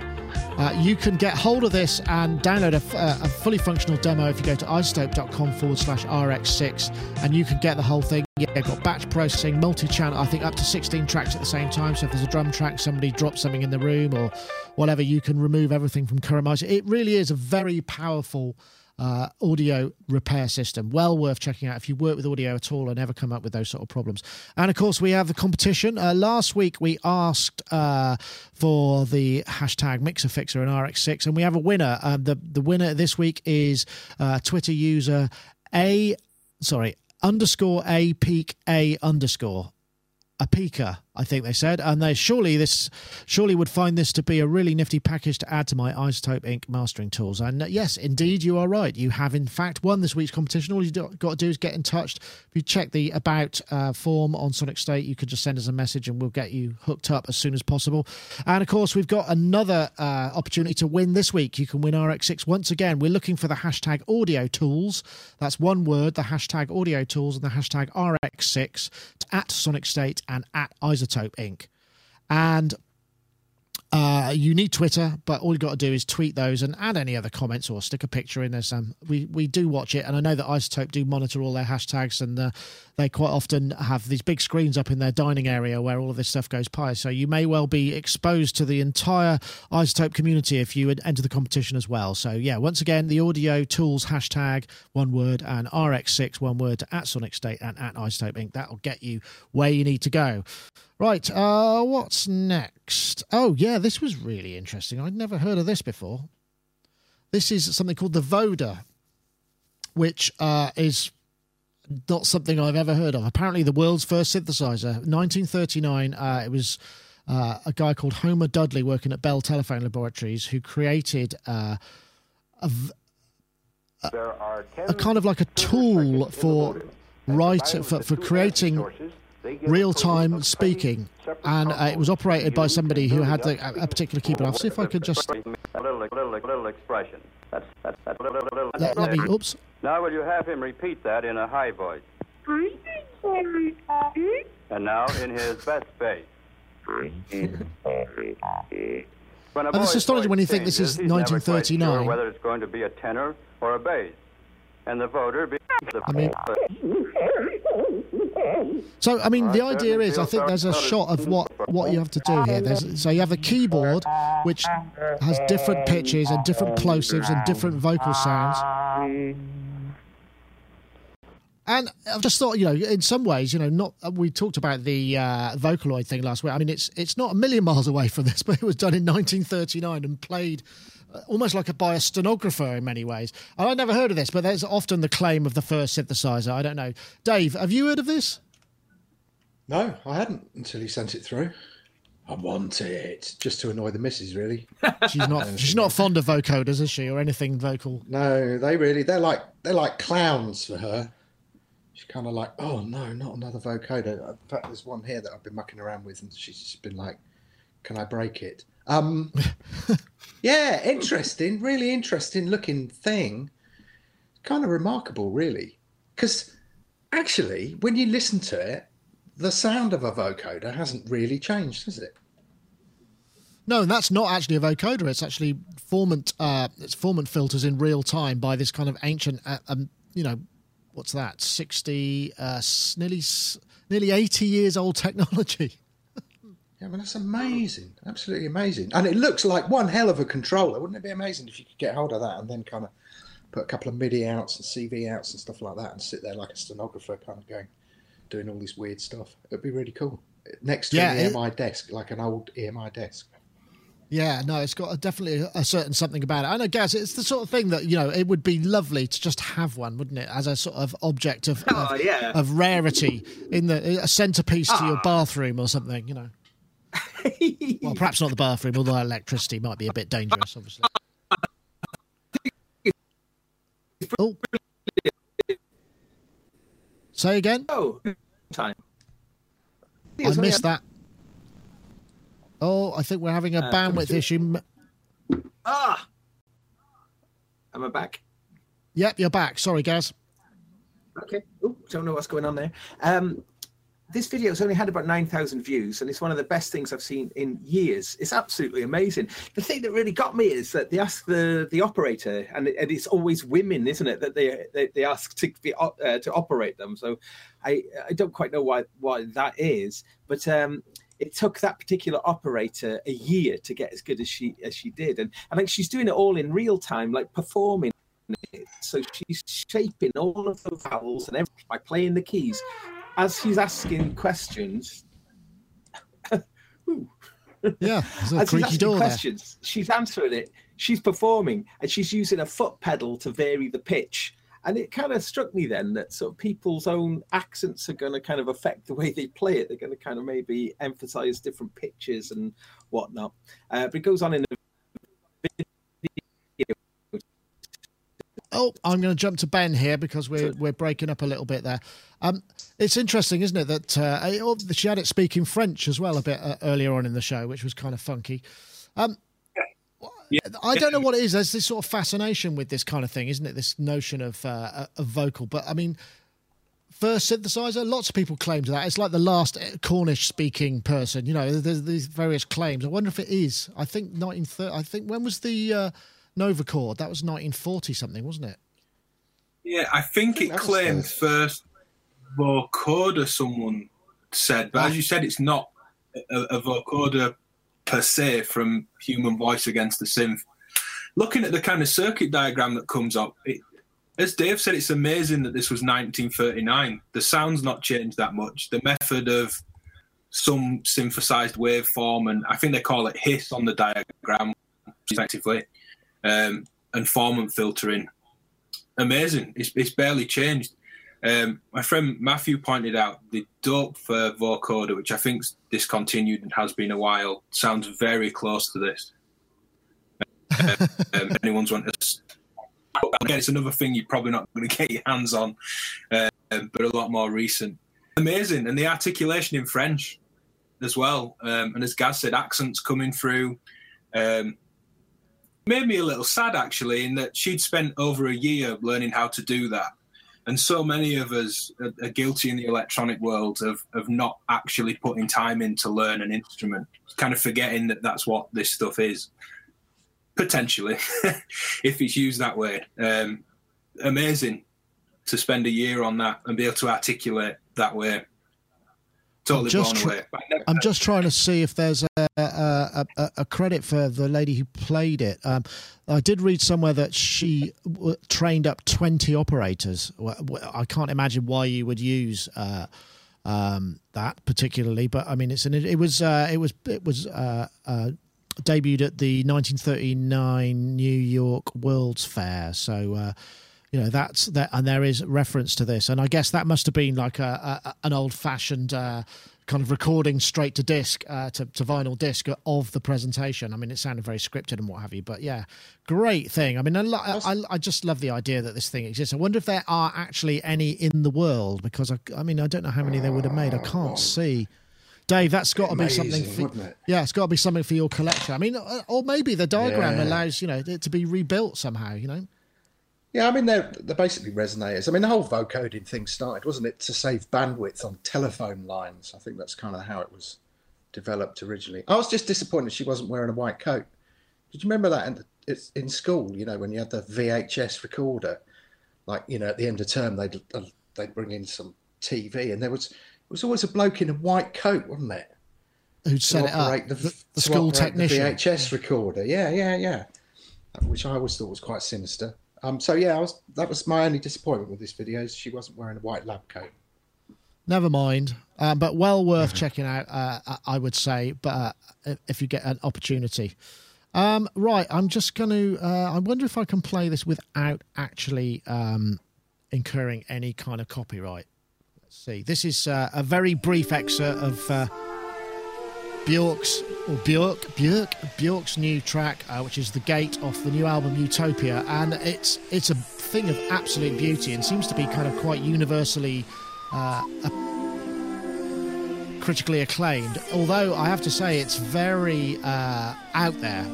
uh, you can get hold of this and download a, uh, fully functional demo if you go to izotope.com forward slash RX6 and you can get the whole thing. Yeah, got batch processing, multi channel, I think up to 16 tracks at the same time. So if there's a drum track, somebody drops something in the room or whatever, you can remove everything from current It really is a very powerful uh, audio repair system. Well worth checking out if you work with audio at all and ever come up with those sort of problems. And of course, we have the competition. Uh, last week we asked uh, for the hashtag Mixer Fixer and RX6, and we have a winner. Um, the the winner this week is uh, Twitter user a sorry underscore a peak a underscore a peaker, I think they said, and they surely this surely would find this to be a really nifty package to add to my iZotope Inc. mastering tools. And uh, yes, indeed, you are right. You have in fact won this week's competition. All you've got to do is get in touch. If you check the about uh, form on Sonic State, you could just send us a message, and we'll get you hooked up as soon as possible. And of course, we've got another uh, opportunity to win this week. You can win RX6 once again. We're looking for the hashtag audio tools. That's one word. The hashtag audio tools and the hashtag RX6 at Sonic State and at iZotope Inc. And uh, you need Twitter, but all you've got to do is tweet those and add any other comments or stick a picture in there. Sam, we we do watch it, and I know that iZotope do monitor all their hashtags, and uh, they quite often have these big screens up in their dining area where all of this stuff goes by. So you may well be exposed to the entire iZotope community if you enter the competition as well. So yeah, once again, the audio tools hashtag one word and RX6 one word at Sonic State and at iZotope Inc. That'll get you where you need to go. Right, uh, what's next? Oh, yeah, this was really interesting. I'd never heard of this before. This is something called the Voder, which uh, is not something I've ever heard of. Apparently, the world's first synthesizer, 1939. Uh, it was uh, a guy called Homer Dudley working at Bell Telephone Laboratories who created uh, a, a, a kind of like a tool for write for, for creating real time speaking, and uh, it was operated by somebody who had a, a particular keyboard. I'll see if I could just a little, little, little expression. That's, that's, that's, little, little, let, let me. Oops. Now, will you have him repeat that in a high voice? And now in his best bass. When a And it's boy's astonishing when you think this is changes, he's never quite 1939. Sure whether it's going to be a tenor or a bass, and the Voder being the I mean- So, I mean, the idea is, I think there's a shot of what, what you have to do here. There's, so you have a keyboard which has different pitches and different plosives and different vocal sounds. And I've just thought, you know, in some ways, you know, not we talked about the uh, Vocaloid thing last week. I mean, it's it's not a million miles away from this, *laughs* but it was done in 1939 and played uh, almost like a by a stenographer in many ways. And I'd never heard of this, but there's often the claim of the first synthesizer. I don't know, Dave, have you heard of this? No, I hadn't until he sent it through. I want it just to annoy the missus, really. *laughs* She's not she's not fond of vocoders, is she, or anything vocal? No, they really they're like they're like clowns for her. She's kind of like, oh no, not another vocoder. In fact, there's one here that I've been mucking around with, and she's just been like, "Can I break it?" Um, *laughs* yeah, interesting, really interesting looking thing. Kind of remarkable, really, because actually, when you listen to it, the sound of a vocoder hasn't really changed, has it? No, and that's not actually a vocoder. It's actually formant. Uh, it's formant filters in real time by this kind of ancient, uh, um, you know, what's that? Sixty, uh, nearly, nearly eighty years old technology. *laughs* Yeah, well, that's amazing, absolutely amazing, and it looks like one hell of a controller. Wouldn't it be amazing if you could get hold of that and then kind of put a couple of MIDI outs and CV outs and stuff like that, and sit there like a stenographer, kind of going, doing all this weird stuff. It'd be really cool. Next to Yeah, an it- EMI desk, like an old EMI desk. Yeah, no, it's got a, definitely a, certain something about it. And I guess it's the sort of thing that you know it would be lovely to just have one, wouldn't it, as a sort of object of Oh, of, yeah. of rarity in the a centerpiece to your ah. bathroom or something, you know. *laughs* well, perhaps not the bathroom, although electricity might be a bit dangerous, obviously. Oh, say again. oh, time. I missed that. Oh, I think we're having a Uh, bandwidth issue. Ah, am I back? Yep, you're back. Sorry, Gaz. Okay. Ooh, don't know what's going on there. Um, this has only had about 9,000 views, and it's one of the best things I've seen in years. It's absolutely amazing. The thing that really got me is that they ask the, the operator, and, it, and it's always women, isn't it, that they they, they ask to be uh, to operate them. So I I don't quite know why why that is, but um, it took that particular operator a year to get as good as she as she did, and I think she's doing it all in real time, like performing it. So she's shaping all of the vowels and everything by playing the keys as she's asking questions. *laughs* Yeah, As she's asking door there. questions, she's answering it. She's performing, and she's using a foot pedal to vary the pitch. And it kind of struck me then that sort of people's own accents are going to kind of affect the way they play it. They're going to kind of maybe emphasize different pitches and whatnot. Uh, but it goes on in the Oh, I'm going to jump to Ben here because we're we're breaking up a little bit there. Um, it's interesting, isn't it, that uh, oh, she had it speaking French as well a bit uh, earlier on in the show, which was kind of funky. Um, I don't know what it is. There's this sort of fascination with this kind of thing, isn't it? This notion of uh, of vocal, but I mean, first synthesizer. Lots of people claim to that. It's like the last Cornish speaking person. You know, there's these various claims. I wonder if it is. I think 1930. I think when was the uh, Novachord? That was 1940 something, wasn't it? Yeah, I think it that was claimed first. first vocoder, someone said, but as you said, it's not a, a vocoder per se from human voice against the synth. Looking at the kind of circuit diagram that comes up, it, as Dave said, it's amazing that this was 1939. The sound's not changed that much. The method of some synthesized waveform, and I think they call it hiss on the diagram, effectively, um, and formant filtering amazing. It's, it's barely changed. Um, my friend Matthew pointed out the Doepfer vocoder, which I think's discontinued and has been a while, sounds very close to this. um, *laughs* if anyone's want to, again, it's another thing you're probably not going to get your hands on, um, but a lot more recent. Amazing, and the articulation in French as well. Um, and as Gaz said, accents coming through. Um, made me a little sad actually in that she'd spent over a year learning how to do that and so many of us are, are guilty in the electronic world of, of not actually putting time in to learn an instrument kind of forgetting that that's what this stuff is potentially *laughs* if it's used that way. Um, amazing to spend a year on that and be able to articulate that way. Totally just blown tr- away. I never- I'm just trying to see if there's a, a, credit for the lady who played it. Um, I did read somewhere that she w- trained up 20 operators. I can't imagine why you would use uh, um, that particularly, but I mean, it's an it was uh, it was it was uh, uh, debuted at the 1939 New York World's Fair. So. Uh, you know that's that, and there is reference to this, and I guess that must have been like a, a an old-fashioned uh, kind of recording straight to disc, uh, to, to vinyl disc of the presentation. I mean, it sounded very scripted and what have you, but yeah, great thing. I mean, I, lo- I, I just love the idea that this thing exists. I wonder if there are actually any in the world because I, I mean, I don't know how many they would have made. I can't see. Dave, that's got to be something. For, wouldn't it? yeah, it's got to be something for your collection. I mean, uh, or maybe the diagram Yeah. allows you know it to be rebuilt somehow. You know. Yeah, I mean they're they're basically resonators. I mean the whole vocoding thing started, wasn't it, to save bandwidth on telephone lines? I think that's kind of how it was developed originally. I was just disappointed she wasn't wearing a white coat. Did you remember that in, it's in school? You know, when you had the VHS recorder, like you know, at the end of term they'd uh, they'd bring in some TV, and there was it was always a bloke in a white coat, wasn't it? Who'd set it up? The, the, the school technician. the VHS recorder. Yeah, yeah, yeah. Which I always thought was quite sinister. Um, so yeah, I was that was my only disappointment with this video. Is she wasn't wearing a white lab coat. Never mind, um, but well worth checking out. Uh, I- would say, but uh, if- if you get an opportunity. Um, right, I'm just going to. Uh, I wonder if I can play this without actually um, incurring any kind of copyright. Let's see. This is uh, a very brief excerpt of uh, Bjork's or Bjork Bjork Bjork's new track, uh, which is "The Gate" off the new album Utopia, and it's it's a thing of absolute beauty and seems to be kind of quite universally uh, critically acclaimed. Although I have to say it's very uh, out there.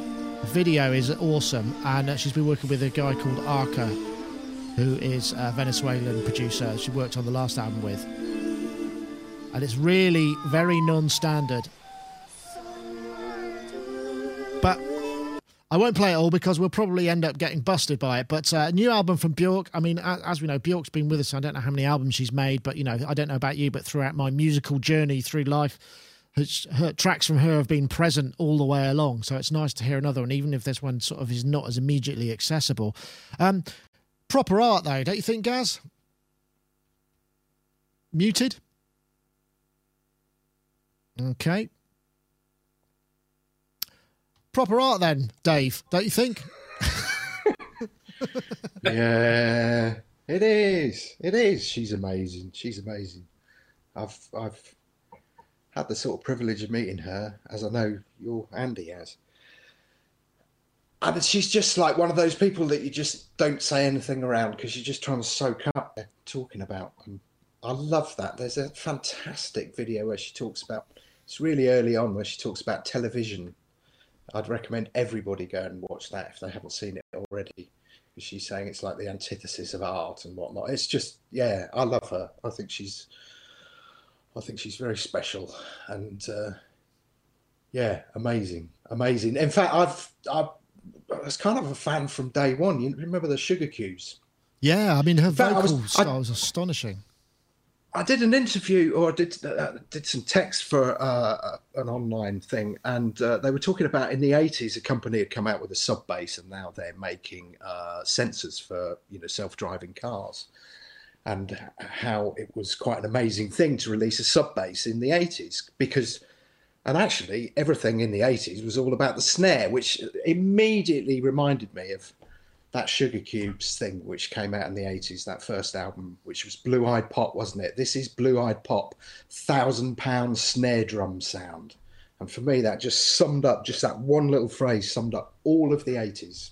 The video is awesome, and uh, she's been working with a guy called Arca, who is a Venezuelan producer. She worked on the last album with, and it's really very non-standard. But I won't play it all because we'll probably end up getting busted by it. But uh, new album from Bjork. I mean, as, we know, Bjork's been with us. I don't know how many albums she's made, but you know, I don't know about you, but throughout my musical journey through life, her, her tracks from her have been present all the way along. So it's nice to hear another one, even if this one sort of is not as immediately accessible. Um, Proper art, though, don't you think, Gaz? Muted. Okay. Proper art, then, Dave, don't you think? *laughs* yeah, it is. It is. She's amazing. She's amazing. I've I've had the sort of privilege of meeting her, as I know your Andy has. And she's just like one of those people that you just don't say anything around because you're just trying to soak up what talking about. And I love that. There's a fantastic video where she talks about. It's really early on where she talks about television. I'd recommend everybody go and watch that if they haven't seen it already. She's saying it's like the antithesis of art and whatnot. It's just, yeah, I love her. I think she's, I think she's very special and, uh, yeah, amazing, amazing. In fact, I've, I've I was kind of a fan from day one. You remember the Sugarcubes? Yeah, I mean her fact, I vocal was- style I- was astonishing. I did an interview or did uh, did some text for uh, an online thing, and uh, they were talking about in the eighties a company had come out with a sub bass, and now they're making uh, sensors for you know self driving cars, and how it was quite an amazing thing to release a sub bass in the eighties because. And actually, everything in the 80s was all about the snare, which immediately reminded me of that Sugarcubes thing, which came out in the 80s, that first album, which was Blue Eyed Pop, wasn't it? This is Blue Eyed Pop, thousand pound snare drum sound. And for me, that just summed up, just that one little phrase summed up all of the 80s.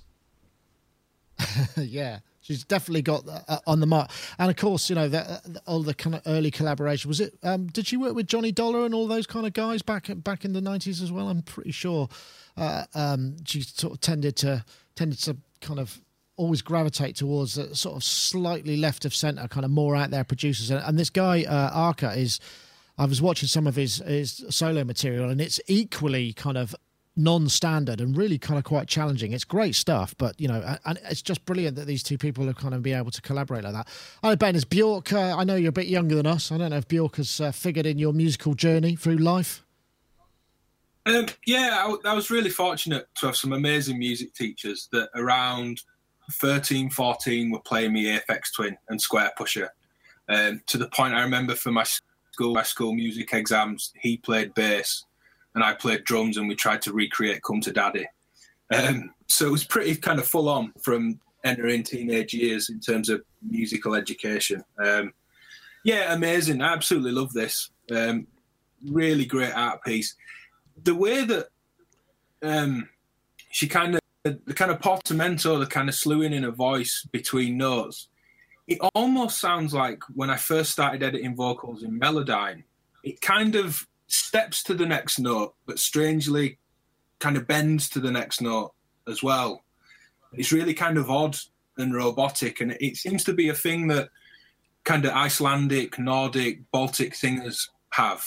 *laughs* yeah, she's definitely got uh, on the mark. And of course, you know that uh, all the kind of early collaboration was it. Um, did she work with Johnny Dollar and all those kind of guys back back in the nineties as well? I'm pretty sure uh, um, she sort of tended to tended to kind of always gravitate towards the sort of slightly left of center, kind of more out there producers. And, and this guy uh, Arca is. I was watching some of his his solo material, and it's equally kind of non-standard and really kind of quite challenging. It's great stuff, but you know, and it's just brilliant that these two people have kind of be able to collaborate like that. I know Ben is Bjork. Uh, I know you're a bit younger than us. I don't know if Bjork has uh, figured in your musical journey through life. Um, yeah, I was really fortunate to have some amazing music teachers that around 13, 14 were playing me Aphex Twin and Squarepusher. Um, to the point I remember for my school, my school music exams, he played bass and I played drums and we tried to recreate Come to Daddy. Um, so it was pretty kind of full on from entering teenage years in terms of musical education. Um, yeah, amazing. I absolutely love this. Um, really great art piece the way that um, she kind of the kind of portamento, the kind of slewing in a voice between notes, it almost sounds like when I first started editing vocals in Melodyne. It kind of steps to the next note, but strangely kind of bends to the next note as well. It's really kind of odd and robotic, and it seems to be a thing that kind of Icelandic, Nordic, Baltic singers have.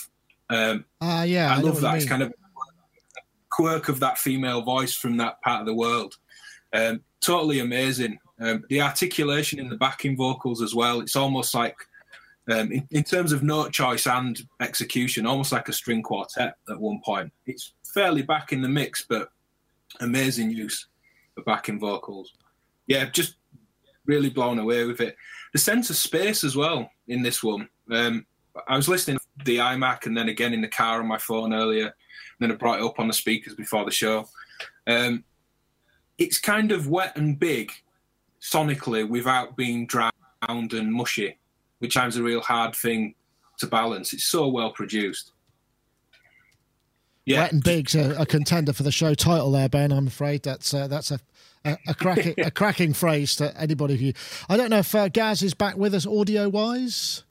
Um, Ah, yeah, I, know love that. It's kind of quirk of that female voice from that part of the world. Um, totally amazing. Um, the articulation in the backing vocals as well. It's almost like, um, in, in terms of note choice and execution, almost like a string quartet at one point. It's fairly back in the mix, but amazing use of backing vocals. Yeah, just really blown away with it. The sense of space as well in this one. Um, I was listening to the iMac and then again in the car on my phone earlier. Then I brought it up on the speakers before the show. Um, it's kind of wet and big sonically without being drowned and mushy, which is a real hard thing to balance. It's so well produced. Yeah, Wet and Big's a, a contender for the show title there, Ben. I'm afraid that's uh, that's a a, a cracking *laughs* a cracking phrase to anybody who. I don't know if uh, Gaz is back with us audio wise.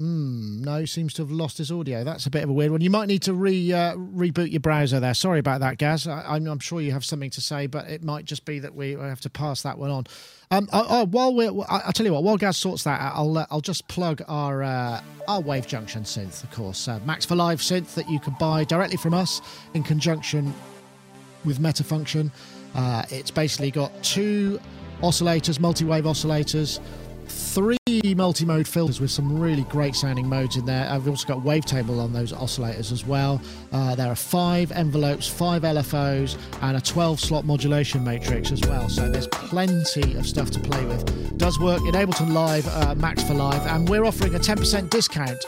Hmm, no, seems to have lost his audio. That's a bit of a weird one. You might need to re uh, reboot your browser there. Sorry about that, Gaz. I, I'm, I'm sure you have something to say, but it might just be that we have to pass that one on. Um, while we're, I, I'll tell you what. While Gaz sorts that out, I'll uh, I'll just plug our uh, our Wave Junction synth, of course, uh, Max for Live synth that you can buy directly from us in conjunction with Metafunction. Uh, it's basically got two oscillators, multi-wave oscillators, three multi-mode filters with some really great sounding modes in there. I've also got wavetable on those oscillators as well. Uh, there are five envelopes, five LFOs, and a 12-slot modulation matrix as well. So there's plenty of stuff to play with. Does work in Ableton Live, uh, Max for Live, and we're offering a 10% discount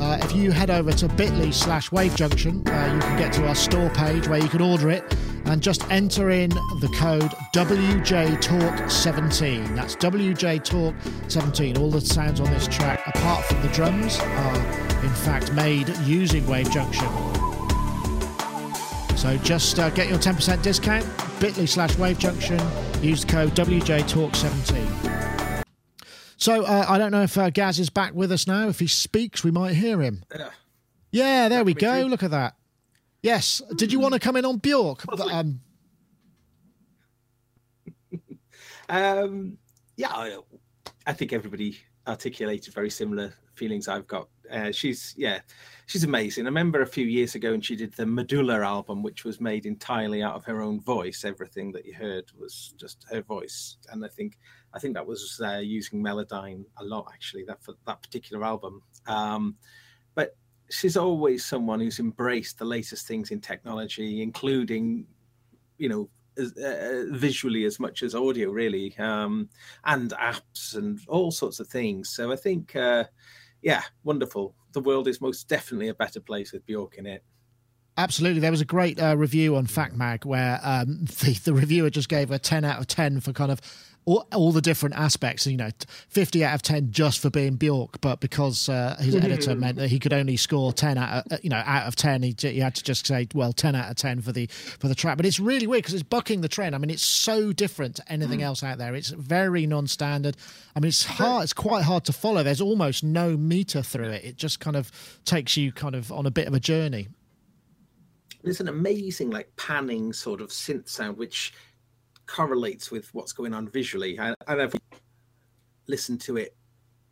uh, if you head over to bit.ly slash wave junction, uh, you can get to our store page where you can order it and just enter in the code WJTalk17. That's WJTalk17. All the sounds on this track, apart from the drums, are in fact made using Wave Junction. So just uh, get your 10% discount, bit.ly slash wave junction, use the code WJTalk17. So uh, I don't know if uh, Gaz is back with us now. If he speaks, we might hear him. Yeah. Yeah, there we go. through. Look at that. Yes. Did you want to come in on Bjork? Um, *laughs* Um, yeah, I, I think everybody articulated very similar feelings I've got. Uh, she's yeah, she's amazing. I remember a few years ago, and she did the Medulla album, which was made entirely out of her own voice. Everything that you heard was just her voice, and I think I think that was uh, using Melodyne a lot actually. That for that particular album. Um, she's always someone who's embraced the latest things in technology, including, you know, as, uh, visually as much as audio, really, um, and apps and all sorts of things. So I think, uh, yeah, wonderful. The world is most definitely a better place with Bjork in it. Absolutely. There was a great uh, review on FactMag where um, *laughs* the, the reviewer just gave a 10 out of 10 for kind of all, all the different aspects, you know, 50 out of 10 just for being Bjork, but because uh, his editor meant that he could only score 10 out of, uh, you know, out of 10, he, he had to just say, well, 10 out of 10 for the for the track. But it's really weird because it's bucking the trend. I mean, it's so different to anything else out there. It's very non-standard. I mean, it's hard. It's quite hard to follow. There's almost no meter through it. It just kind of takes you kind of on a bit of a journey. There's an amazing, like, panning sort of synth sound, which correlates with what's going on visually. I, and I've listened to it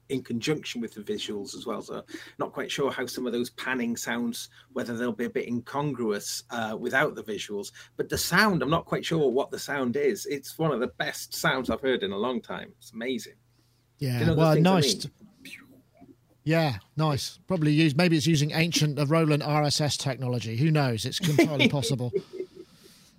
in conjunction with the visuals as well. So not quite sure how some of those panning sounds, whether they'll be a bit incongruous uh, without the visuals. But the sound, I'm not quite sure what the sound is. It's one of the best sounds I've heard in a long time. It's amazing. Yeah, you know well, things I nice. mean? Yeah, nice. Probably use maybe it's using ancient Roland RSS technology. Who knows? It's entirely possible. *laughs*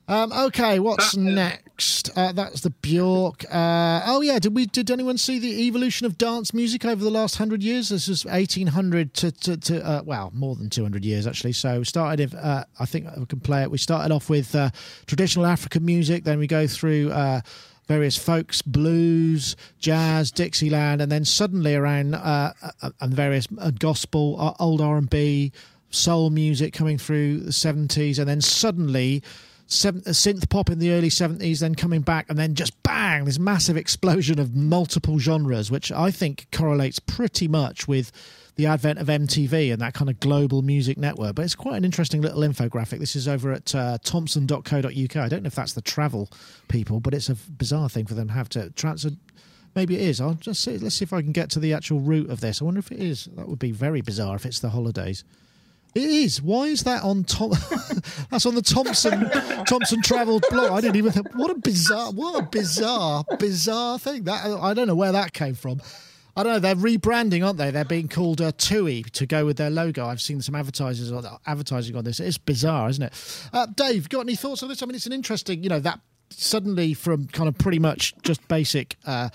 Um, okay, what's next? Uh, that's the Bjork. Uh, oh yeah, did we? Did anyone see the evolution of dance music over the last hundred years? This is eighteen hundred to to, to uh, well, more than two hundred years actually. So we started. If, uh, I think we can play it. We started off with uh, traditional African music. Then we go through. Uh, various folks, blues, jazz, Dixieland, and then suddenly around uh, uh, and various uh, gospel, uh, old R and B, soul music coming through the seventies, and then suddenly. Synth pop in the early 70s, then coming back, and then just bang, this massive explosion of multiple genres, which I think correlates pretty much with the advent of MTV and that kind of global music network. But it's quite an interesting little infographic. This is over at uh, thomson.co.uk. I don't know if that's the travel people, but it's a bizarre thing for them to have to transfer. Maybe it is. I'll just see. Let's see if I can get to the actual root of this. I wonder if it is. That would be very bizarre if it's the holidays. It is. Why is that on Tom? *laughs* That's on the Thomson Thomson Travel blog. I didn't even think. What a bizarre, what a bizarre, bizarre thing. That I don't know where that came from. I don't know. They're rebranding, aren't they? They're being called uh, TUI to go with their logo. I've seen some advertisers on advertising on this. It's bizarre, isn't it? Uh, Dave, got any thoughts on this? I mean, it's an interesting. You know that suddenly from kind of pretty much just basic uh,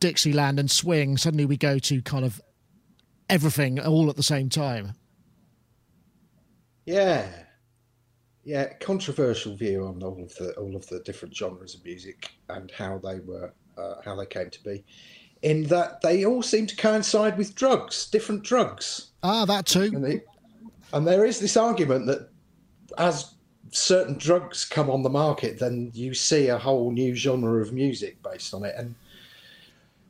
Dixieland and swing, suddenly we go to kind of everything all at the same time. Yeah, yeah. Controversial view on all of the all of the different genres of music and how they were uh, how they came to be. In that they all seem to coincide with drugs, different drugs, Ah, that too. and and there is this argument that as certain drugs come on the market, then you see a whole new genre of music based on it. And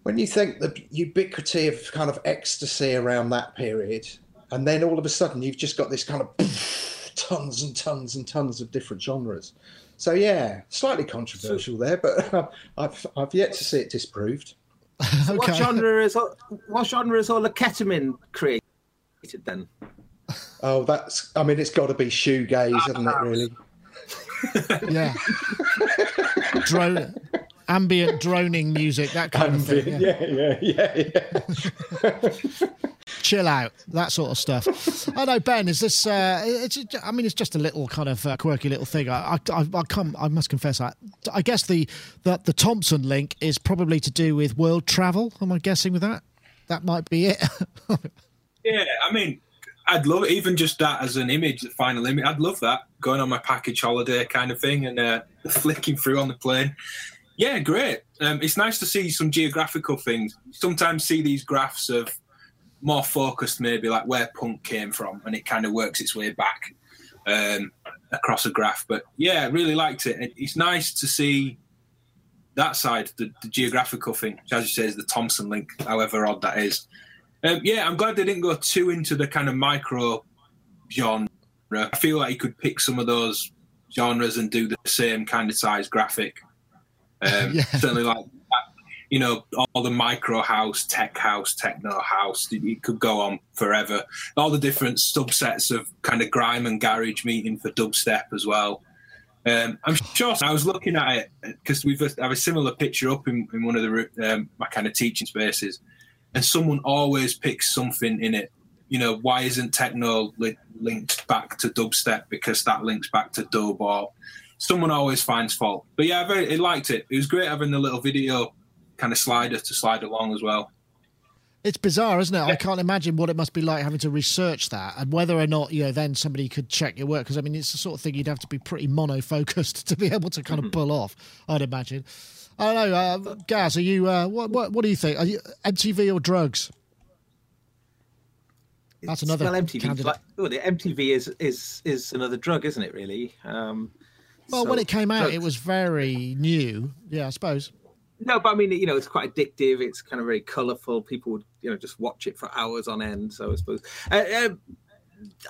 when you think the ubiquity of kind of ecstasy around that period, and then all of a sudden you've just got this kind of *laughs* tons and tons and tons of different genres. So yeah, slightly controversial there, but *laughs* I've I've yet to see it disproved. What Okay. genre is all, what genre is all the ketamine created then? Oh, that's I mean it's got to be shoegaze, hasn't it? Really. *laughs* Yeah. Drone. ambient droning music, that kind of thing. Yeah. yeah, yeah, yeah, yeah. Chill out, that sort of stuff. *laughs* I know, Ben. Is this? Uh, it's, I mean, it's just a little kind of uh, quirky little thing. I, I, I, come, I must confess, I, I guess the, the the Thomson link is probably to do with world travel. Am I guessing with that? That might be it. *laughs* Yeah, I mean, I'd love even just that as an image, the final image. I'd love that going on my package holiday kind of thing and uh, flicking through on the plane. Yeah, great. Um, it's nice to see some geographical things. Sometimes see these graphs of more focused, maybe like where punk came from, and it kind of works its way back um, across a graph. But yeah, really liked it. It's nice to see that side, the, the geographical thing, which, as you say, is the Thomson link, however odd that is. Um, yeah, I'm glad they didn't go too into the kind of micro genre. I feel like you could pick some of those genres and do the same kind of size graphic. Um, *laughs* Yeah. Certainly, like you know, all the micro house, tech house, techno house. It could go on forever. All the different subsets of kind of grime and garage meeting for dubstep as well. Um, I'm sure I was looking at it because we've have a similar picture up in, in one of the um, my kind of teaching spaces, and someone always picks something in it. You know, why isn't techno li- linked back to dubstep because that links back to dub or someone always finds fault. But yeah, I very I liked it. It was great having the little video kind of slider to slide along as well. It's bizarre, isn't it? I can't imagine what it must be like having to research that and whether or not, you know, then somebody could check your work. Because, I mean, it's the sort of thing you'd have to be pretty monofocused *laughs* to be able to kind of pull off, I'd imagine. I don't know. Uh, Gaz, are you, uh, what, what, what do you think? Are you MTV or drugs? That's another well, MTV. candidate. Like, well, the MTV is is is another drug, isn't it? Really. Um, Well, so when it came out, it was very new. Yeah, I suppose. No, but I mean, you know, it's quite addictive. It's kind of very colourful. People would, you know, just watch it for hours on end. So I suppose. Uh, um,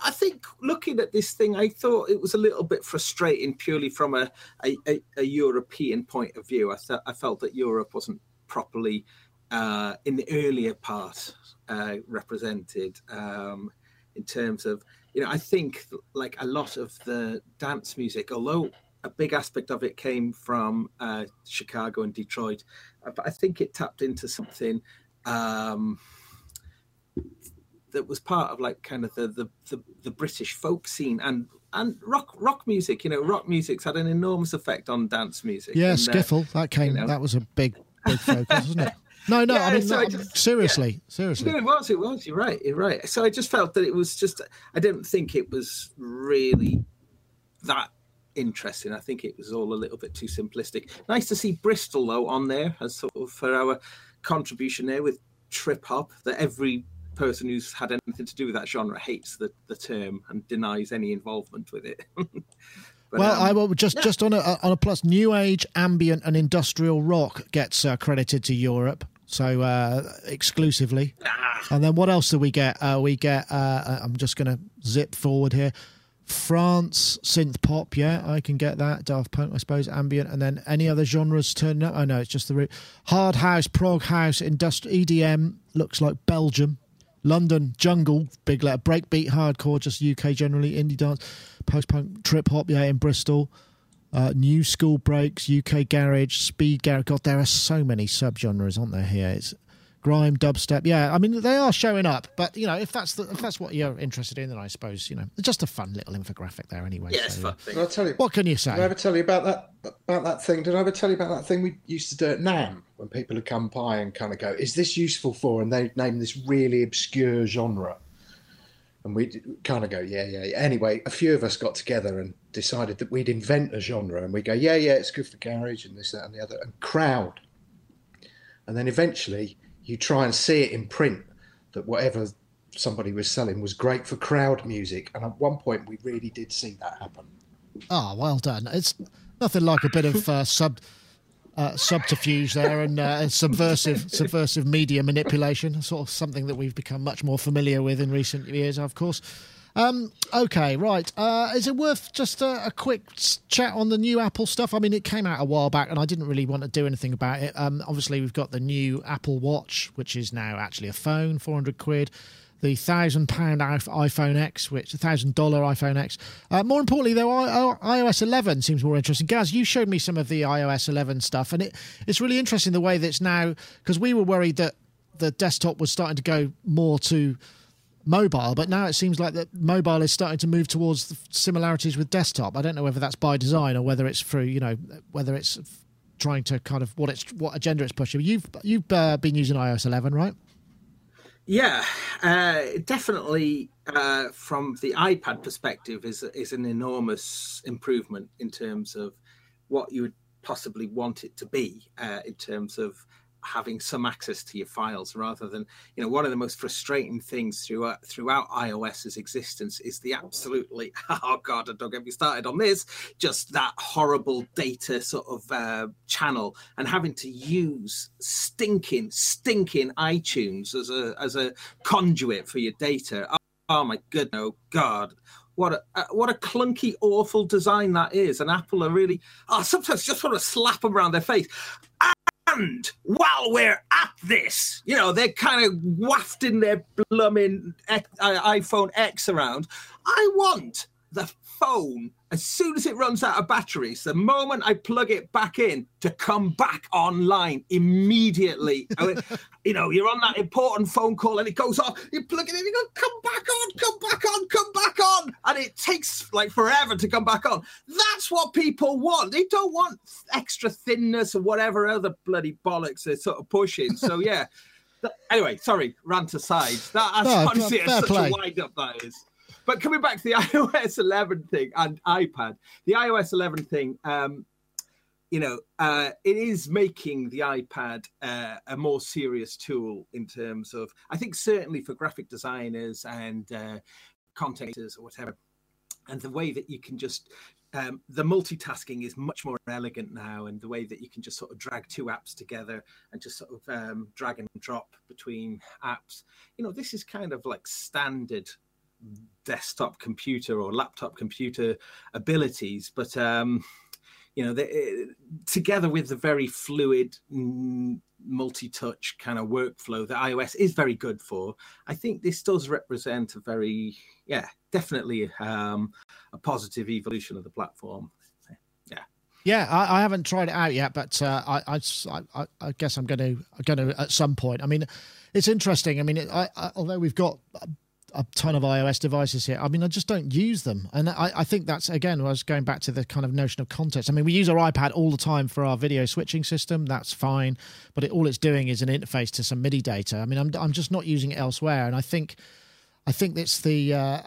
I think looking at this thing, I thought it was a little bit frustrating purely from a a, a, a European point of view. I thought I felt that Europe wasn't properly uh, in the earlier part uh, represented um, in terms of you know I think like a lot of the dance music, although a big aspect of it came from uh, Chicago and Detroit, uh, but I think it tapped into something. Um, that was part of like kind of the, the the the British folk scene and and rock rock music. You know, rock music's had an enormous effect on dance music. Yeah, and, uh, skiffle. That came. know. That was a big, big focus, wasn't it? *laughs* No, no. I mean, so no, I just- seriously, seriously. No, it was. It was. You're right. You're right. So I just felt that it was just. I didn't think it was really that interesting. I think it was all a little bit too simplistic. Nice to see Bristol though on there as sort of for our contribution there with trip hop. That every person who's had anything to do with that genre hates the, the term and denies any involvement with it. *laughs* But, Well, um, I will just just on a on a plus, new age, ambient, and industrial rock gets uh, credited to Europe, so uh, exclusively. Ah. And then what else do we get? Uh, we get. Uh, I'm just going to zip forward here. France synth pop, yeah, I can get that. Daft Punk, I suppose, ambient, and then any other genres turning up. Know it's just the root. Hard house, prog house, industrial EDM looks like Belgium. London jungle, big letter, breakbeat, hardcore, just UK generally, indie dance, post punk, trip hop, yeah, in Bristol. Uh, new school breaks, UK garage, speed garage. God, there are so many subgenres, aren't there? Here, it's grime, dubstep. Yeah, I mean they are showing up, but you know if that's the, if that's what you're interested in, then I suppose you know just a fun little infographic there anyway. yeah, it's so, fun uh, thing. I tell you? What can you say? Did I say? ever tell you about that about that thing? Did I ever tell you about that thing we used to do at NAMM when people would come by and kind of go, "Is this useful for?" And they'd name this really obscure genre, and we'd kind of go, "Yeah, yeah, yeah." Anyway, a few of us got together and decided that we'd invent a genre, and we go, "Yeah, yeah, it's good for garage and this, that, and the other," and crowd. And then eventually, you try and see it in print that whatever somebody was selling was great for crowd music, and at one point, we really did see that happen. Oh, well done. It's nothing like a bit of uh, sub uh, subterfuge there and uh, subversive subversive media manipulation, sort of something that we've become much more familiar with in recent years, of course. Um, okay, right. Uh, is it worth just a, a quick chat on the new Apple stuff? I mean, it came out a while back, and I didn't really want to do anything about it. Um, obviously, we've got the new Apple Watch, which is now actually a phone, four hundred quid. the thousand pound iPhone X, which a thousand dollar iPhone X. Uh, more importantly, though, iOS 11 seems more interesting. Gaz, you showed me some of the iOS 11 stuff, and it, it's really interesting the way that it's now because we were worried that the desktop was starting to go more to mobile, but now it seems like that mobile is starting to move towards similarities with desktop. I don't know whether that's by design or whether it's through, you know, whether it's trying to kind of what it's what agenda it's pushing. You've you've uh, been using iOS 11, right? Yeah, uh, definitely. Uh, from the iPad perspective, is is an enormous improvement in terms of what you would possibly want it to be uh, in terms of having some access to your files rather than you know one of the most frustrating things throughout throughout iOS's existence is the absolutely *laughs* oh god don't get me started on this just that horrible data sort of uh, channel and having to use stinking stinking iTunes as a as a conduit for your data oh, oh my goodness oh god what a uh, what a clunky, awful design that is. And Apple are really, oh, sometimes just want to slap them around their face. And while we're at this, you know, they're kind of wafting their blooming uh, iPhone X around. I want the phone as soon as it runs out of batteries, the moment I plug it back in to come back online immediately. *laughs* Oh, you know, you're on that important phone call and it goes off, you plug it in, you go, come back on, come back on, come back on. And it takes like forever to come back on. That's what people want. They don't want extra thinness or whatever other bloody bollocks they're sort of pushing. So, yeah. *laughs* anyway, sorry, rant aside. That, no, honestly, such play. a wind up that is. But coming back to the *laughs* iOS 11 thing and iPad, the iOS 11 thing, um, you know, uh, it is making the iPad uh, a more serious tool in terms of, I think, certainly for graphic designers and uh, content or whatever. And the way that you can just um, the multitasking is much more elegant now, and the way that you can just sort of drag two apps together and just sort of um, drag and drop between apps. You know, this is kind of like standard desktop computer or laptop computer abilities, but um, you know, they, together with the very fluid mm, multi-touch kind of workflow that iOS is very good for, I think this does represent a very, yeah, definitely um, a positive evolution of the platform. Yeah. Yeah, I, I haven't tried it out yet, but uh, I, I, I, guess I'm going to, going to at some point. I mean, it's interesting. I mean, it, I, although we've got a ton of iOS devices here. I mean, I just don't use them, and I, I, think that's again. I was going back to the kind of notion of context. I mean, we use our iPad all the time for our video switching system. That's fine, but it, all it's doing is an interface to some MIDI data. I mean, I'm I'm just not using it elsewhere, and I think I think it's the uh,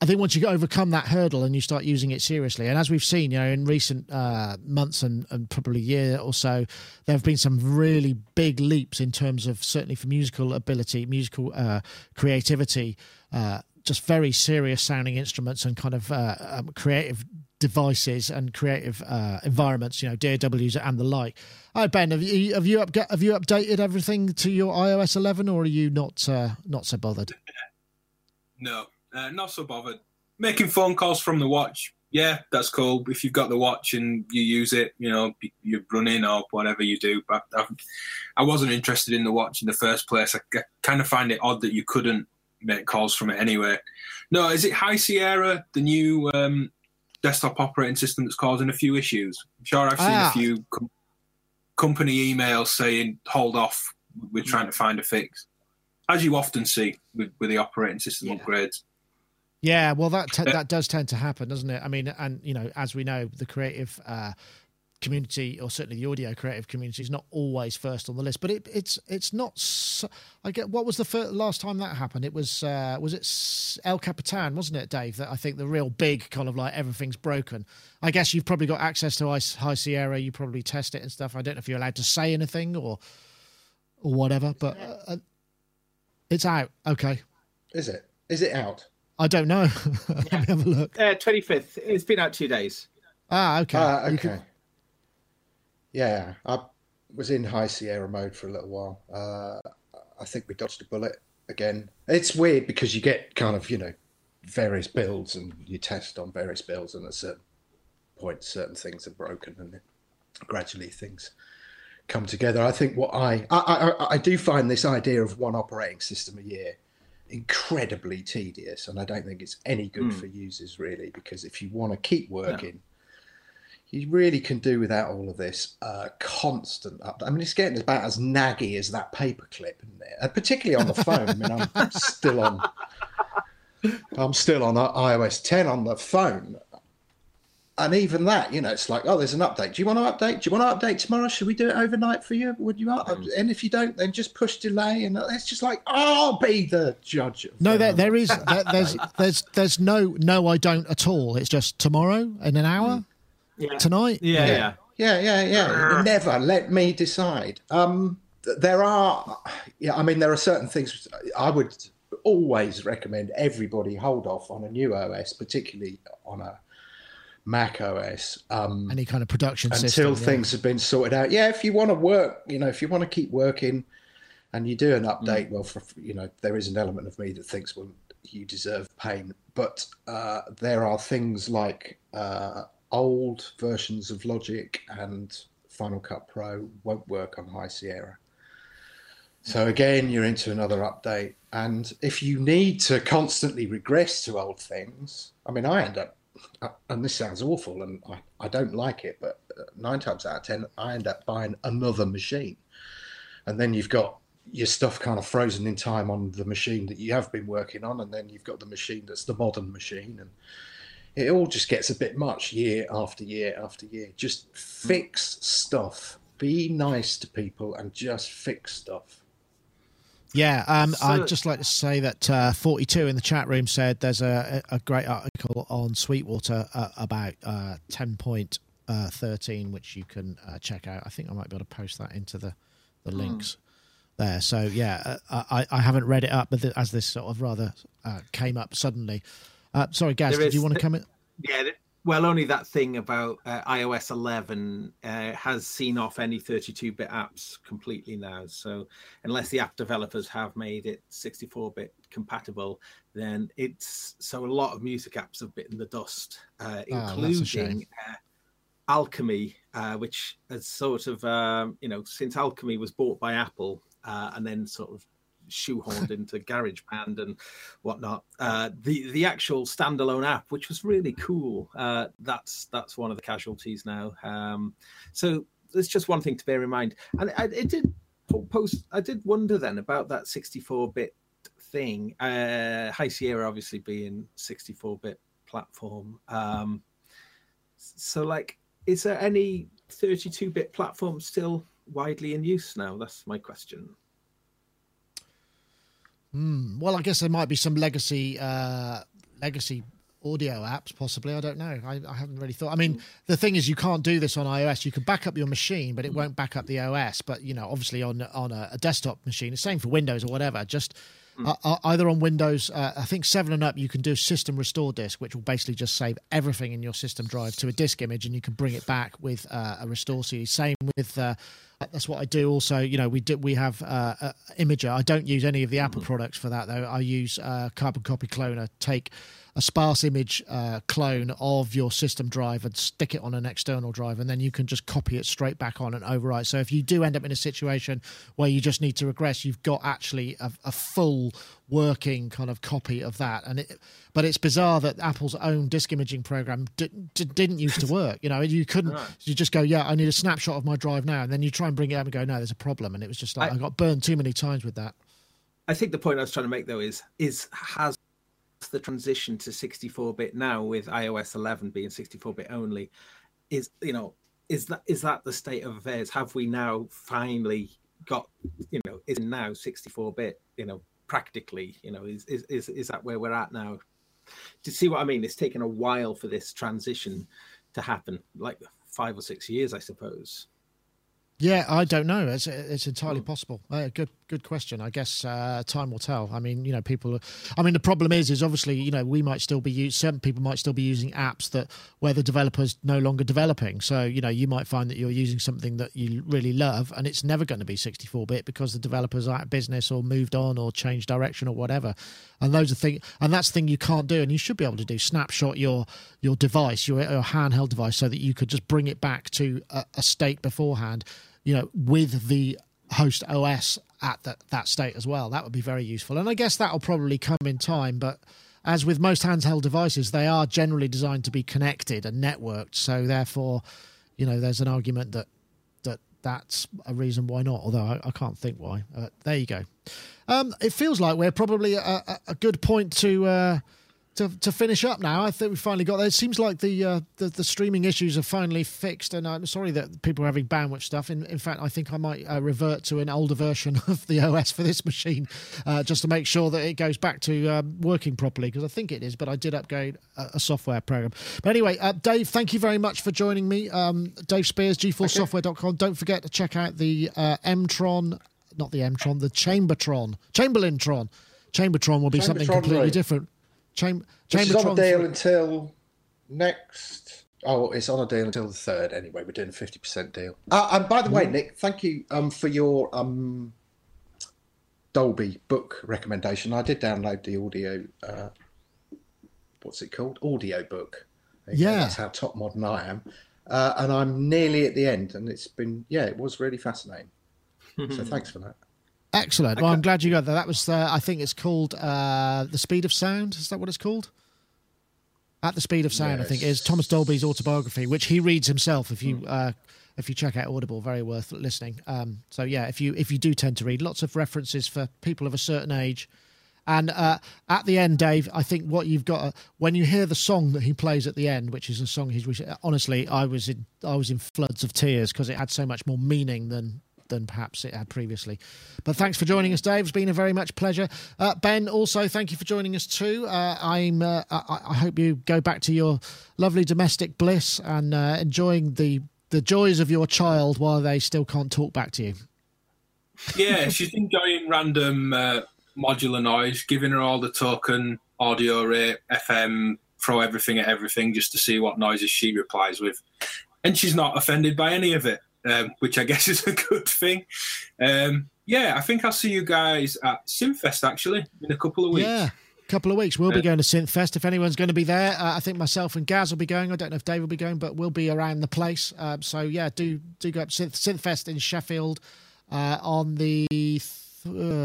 I think once you overcome that hurdle and you start using it seriously, and as we've seen, you know, in recent uh, months and, and probably year or so, there have been some really big leaps in terms of certainly for musical ability, musical uh, creativity, uh, just very serious sounding instruments and kind of uh, um, creative devices and creative uh, environments, you know, DAWs and the like. Right, Ben, have you have you, up, have you updated everything to your iOS 11, or are you not uh, not so bothered? No, uh, not so bothered. Making phone calls from the watch, yeah, that's cool. If you've got the watch and you use it, you know, you're running or whatever you do. But I, I wasn't interested in the watch in the first place. I, I kind of find it odd that you couldn't make calls from it anyway. No, is it High Sierra, the new um, desktop operating system that's causing a few issues? I'm sure I've seen ah. a few com- company emails saying, hold off, we're trying to find a fix. As you often see with, with the operating system yeah. upgrades. Yeah, well, that te- that does tend to happen, doesn't it? I mean, and you know, as we know, the creative uh, community, or certainly the audio creative community, is not always first on the list. But it, it's it's not. So, I get what was the first, last time that happened? It was uh, was it El Capitan, wasn't it, Dave? That I think the real big kind of like everything's broken. I guess you've probably got access to Ice High Sierra. You probably test it and stuff. I don't know if you're allowed to say anything or or whatever, but uh, it's out. Okay. Is it? Is it out? I don't know. *laughs* Let me have a look. Uh, 25th. It's been out two days. Ah, okay. Ah, okay. Can... Yeah, I was in high Sierra mode for a little while. Uh, I think we dodged a bullet again. It's weird because you get kind of, you know, various builds and you test on various builds, and at a certain point, certain things are broken, and then gradually things come together. I think what I I, I I do find this idea of one operating system a year incredibly tedious, and I don't think it's any good Mm. for users really. Because if you want to keep working, you really can do without all of this uh, constant update. I mean, it's getting about as naggy as that paperclip, isn't it? And particularly on the phone. I mean, I'm *laughs* still on. I'm still on iOS 10 on the phone, and even that, you know, it's like, oh, there's an update. Do you want to update? Do you want to update tomorrow? Should we do it overnight for you? Would you? Up? And if you don't, then just push delay, and it's just like, oh, I'll be the judge. No, there, there is *laughs* there, there's there's there's no no I don't at all. It's just tomorrow in an hour Yeah. tonight. Yeah, yeah. Yeah, yeah, yeah. Never let me decide. Um, there are, yeah, I mean, there are certain things I would always recommend everybody hold off on a new OS, particularly on a Mac OS, um, Any kind of production until system. yeah. things have been sorted out. Yeah, if you want to work, you know, if you want to keep working and you do an Mm. update, well, for, you know, there is an element of me that thinks, well, you deserve pain. But uh, there are things like uh, old versions of Logic and Final Cut Pro won't work on High Sierra. So again, you're into another update. And if you need to constantly regress to old things, I mean, I end up, and this sounds awful, and I, I don't like it, but uh, nine times out of ten, I end up buying another machine. And then you've got your stuff kind of frozen in time on the machine that you have been working on, and then you've got the machine that's the modern machine, and it all just gets a bit much year after year after year. Just fix stuff. Be nice to people and just fix stuff. Yeah, um, So- I'd just like to say that uh, 42 in the chat room said there's a, a great article on Sweetwater uh, about uh, 10.13, which you can uh, check out. I think I might be able to post that into the, the Hmm. links there. So, yeah, uh, I, I haven't read it up, but th- as this sort of rather uh, came up suddenly. Uh, sorry, Gaz, did you want to come in? Yeah, th- well, only that thing about uh, iOS 11 uh, has seen off any 32-bit apps completely now. So unless the app developers have made it 64-bit compatible, then it's so a lot of music apps have bitten the dust, uh, Oh, that's a shame. including uh, Alchemy, uh, which has sort of um, you know since Alchemy was bought by Apple uh, and then sort of shoehorned into GarageBand and whatnot. Uh, the the actual standalone app, which was really cool, uh, that's that's one of the casualties now. Um, so there's just one thing to bear in mind, and I, it did post. I did wonder then about that 64-bit thing. Uh, High Sierra obviously being 64-bit platform. Um, so like, is there any 32-bit platform still widely in use now? That's my question. Hmm. Well, I guess there might be some legacy uh, legacy audio apps, possibly. I don't know. I, I haven't really thought. I mean, the thing is, you can't do this on iOS. You can back up your machine, but it won't back up the OS. But you know, obviously on on a, a desktop machine, the same for Windows or whatever. Just uh, uh, either on Windows, uh, I think seven and up, you can do system restore disk, which will basically just save everything in your system drive to a disk image, and you can bring it back with uh, a restore CD. Same with. That's what I do. Also, you know, we do we have uh, uh, Imager. I don't use any of the Apple products for that though. I use uh, Carbon Copy Cloner. Take a sparse image uh, clone of your system drive and stick it on an external drive, and then you can just copy it straight back on and overwrite. So if you do end up in a situation where you just need to regress, you've got actually a, a full working kind of copy of that. And it, but it's bizarre that Apple's own disk imaging program d- d- didn't used to work. You know, you couldn't. You just go, yeah, I need a snapshot of my drive now, and then you try and bring it up and go, no, there's a problem. And it was just like I, I- got burned too many times with that. I think the point I was trying to make though is is has the transition to 64-bit now with iOS 11 being 64-bit only is you know is that is that the state of affairs? Have we now finally got you know is now 64-bit you know practically you know is is is, is that where we're at now? To see what I mean? It's taken a while for this transition to happen like 5 or 6 years I suppose Yeah, I don't know. It's it's entirely possible. Uh, good good question. I guess uh, time will tell. I mean, you know, people. Are, I mean, the problem is, is obviously, you know, we might still be use certain people might still be using apps that where the developer's no longer developing. So, you know, you might find that you're using something that you really love, and it's never going to be 64 bit because the developers are out of business or moved on or changed direction or whatever. And those are things, and that's the thing you can't do, and you should be able to do. Snapshot your your device, your, your handheld device, so that you could just bring it back to a, a state beforehand you know, with the host OS at that, that state as well. That would be very useful. And I guess that'll probably come in time. But as with most handheld devices, they are generally designed to be connected and networked. So therefore, you know, there's an argument that that that's a reason why not. Although I, I can't think why. Uh, there you go. Um, it feels like we're probably a, a, a good point to. Uh, to, to finish up now, I think we finally got there. It seems like the, uh, the the streaming issues are finally fixed, and I'm sorry that people are having bandwidth stuff. In, in fact, I think I might uh, revert to an older version *laughs* of the OS for this machine uh, just to make sure that it goes back to um, working properly because I think it is. But I did upgrade a, a software program. But anyway, uh, Dave, thank you very much for joining me. Um, Dave Spiers, GForceSoftware.com. Don't forget to check out the uh, Mtron, not the Mtron, the Chambertron, Chamberlaintron. Chambertron will be something completely three. different. Cham- is on a deal until next. Oh, it's on a deal until the third. Anyway, we're doing a fifty percent deal. Uh, and by the way, Mm-hmm. Nick, thank you um, for your um, Dolby book recommendation. I did download the audio. Uh, what's it called? Audio book. Yeah. that's how top modern I am. Uh, and I'm nearly at the end, and it's been yeah, it was really fascinating. *laughs* so thanks for that. Excellent. Well, I'm glad you got that. That was, uh, I think it's called uh, The Speed of Sound. Is that what it's called? At the Speed of Sound, I think, is Thomas Dolby's autobiography, which he reads himself. If you uh, if you check out Audible, very worth listening. Um, so yeah, if you if you do tend to read, lots of references for people of a certain age. And uh, at the end, Dave, I think what you've got uh, when you hear the song that he plays at the end, which is a song he's honestly, I was in I was in floods of tears because it had so much more meaning than than perhaps it had previously. But thanks for joining us, Dave. It's been a very much pleasure. Uh, ben, also thank you for joining us too. Uh, I'm uh, I, I hope you go back to your lovely domestic bliss and uh, enjoying the the joys of your child while they still can't talk back to you. Yeah, *laughs* she's enjoying random uh, modular noise, giving her all the token audio rate, FM, throw everything at everything just to see what noises she replies with. And she's not offended by any of it, um, which I *laughs* guess is a good thing. Um, yeah, I think I'll see you guys at Synthfest actually in a couple of weeks. Yeah. A couple of weeks, we'll be going to Synthfest. If anyone's going to be there, uh, I think myself and Gaz will be going. I don't know if Dave will be going, but we'll be around the place. Um, so yeah, do do go up to Synth, Synthfest in Sheffield uh, on the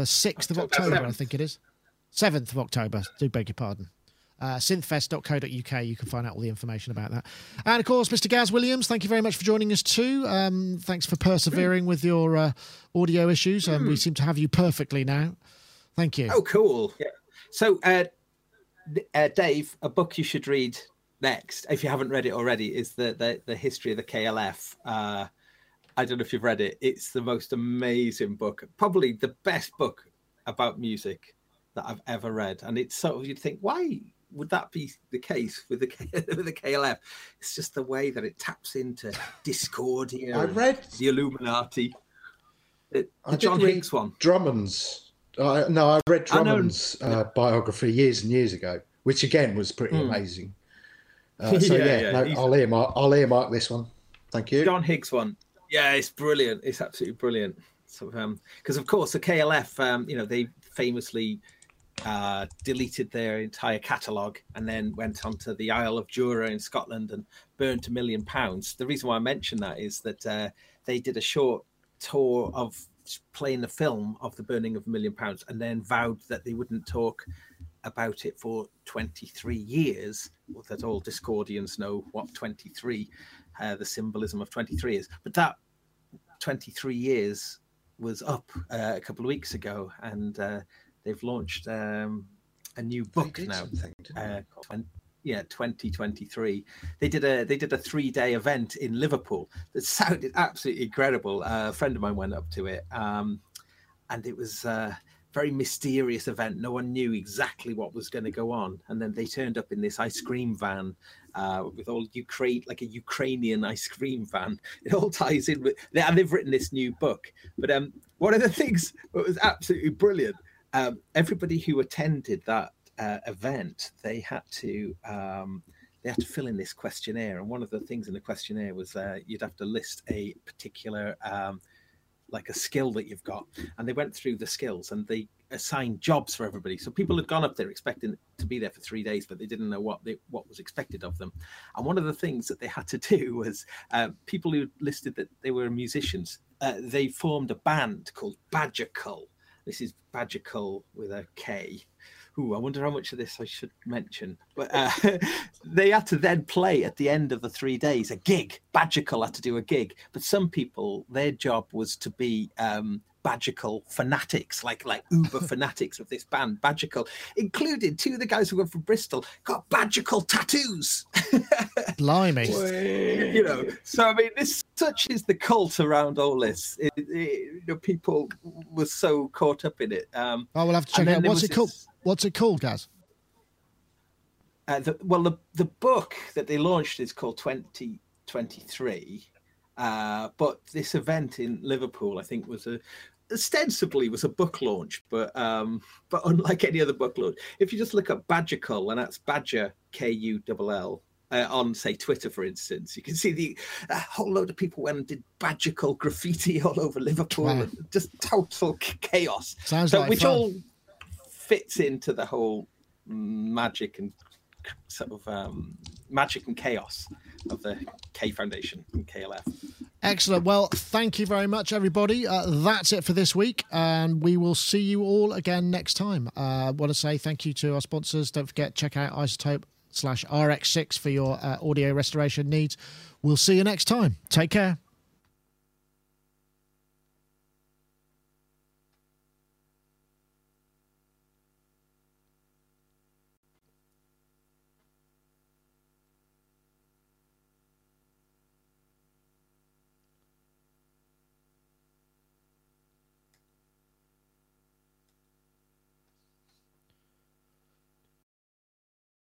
sixth of October October, I think it is. Seventh of October. Do beg your pardon. Uh, synthfest.co.uk. You can find out all the information about that. And of course, Mr. Gaz Williams, thank you very much for joining us too. Um, thanks for persevering with your uh, audio issues. Um, we seem to have you perfectly now. Thank you. Oh, cool. Yeah. So, uh, uh, Dave, a book you should read next, if you haven't read it already, is the the, the history of the KLF. Uh, I don't know if you've read it. It's the most amazing book, probably the best book about music that I've ever read. And it's sort of you'd think, why would that be the case with the K- *laughs* with the KLF? It's just the way that it taps into discord Discordia, I and read the Illuminati. The, I John Higgs one. Drummond's. Uh, no, I read I know- Drummond's uh, biography years and years ago, which again was pretty Hmm. amazing. *laughs* Uh, so Yeah, yeah, yeah, no, I'll earmark. I'll earmark this one. Thank you. John Higgs one. Yeah, it's brilliant. It's absolutely brilliant. So, um, because of course the KLF, um, you know, they famously uh, deleted their entire catalogue and then went onto the Isle of Jura in Scotland and burned a million pounds. The reason why I mention that is that uh, they did a short tour of playing the film of the burning of a million pounds and then vowed that they wouldn't talk about it for 23 years. That all Discordians know what 23, uh, the symbolism of 23 is. But that 23 years was up uh, a couple of weeks ago, and uh, they've launched um, a new book now. something, didn't they? Uh, twen- yeah, 2023. They did a they did a three day event in Liverpool that *laughs* sounded absolutely incredible. Uh, a friend of mine went up to it, um, and it was a very mysterious event. No one knew exactly what was going to go on, and then they turned up in this ice cream van uh, with all Ukraine, like a Ukrainian ice cream van. It all ties in with, and they've written this new book. But um, one of the things that was absolutely brilliant, um, everybody who attended that uh, event, they had to um, they had to fill in this questionnaire, and one of the things in the questionnaire was uh, you'd have to list a particular um, like a skill that you've got, and they went through the skills and they assigned jobs for everybody. So people had gone up there expecting to be there for three days, but they didn't know what they, what was expected of them. And one of the things that they had to *laughs* do was uh, people who listed that they were musicians uh, they formed a band called Badger Kull. This is Cull with a K. Ooh, I wonder how much of this I should mention. But uh, *laughs* they had to then play at the end of the three days a gig. Badger Kull had to do a gig. But some people, their job was to be um, Badger Kull fanatics, like like uber *laughs* fanatics of this band, Badger Kull, included two of the guys who were from Bristol, got Badger Kull tattoos. *laughs* Blimey. you know, so I mean, this such is the cult around all this. It, it, you know, people were so caught up in it. Um, Oh, we'll have to check it out. What's it called? this- What's it called, Gaz? Uh, the, well, the the book that they launched is called 2023, uh, but this event in Liverpool, I think, was a ostensibly was a book launch, but um, *laughs* but unlike any other book launch, if you just look up Badger Kull, and that's Badger K U L L. Uh, on say Twitter, for instance, you can see the a whole load of people went and did Badger Kull graffiti *laughs* all over Liverpool, Wow. and just total chaos. Sounds So- like which fun. all fits into the whole magic and sort of um, magic and chaos of the K Foundation and KLF. Excellent. Well, thank you very much, everybody. Uh, that's it for this week, and we will see you all again next time. Uh, I want to say thank you to our sponsors. Don't forget, check out iZotope slash RX6 for your uh, audio restoration needs. We'll see you next time. Take care.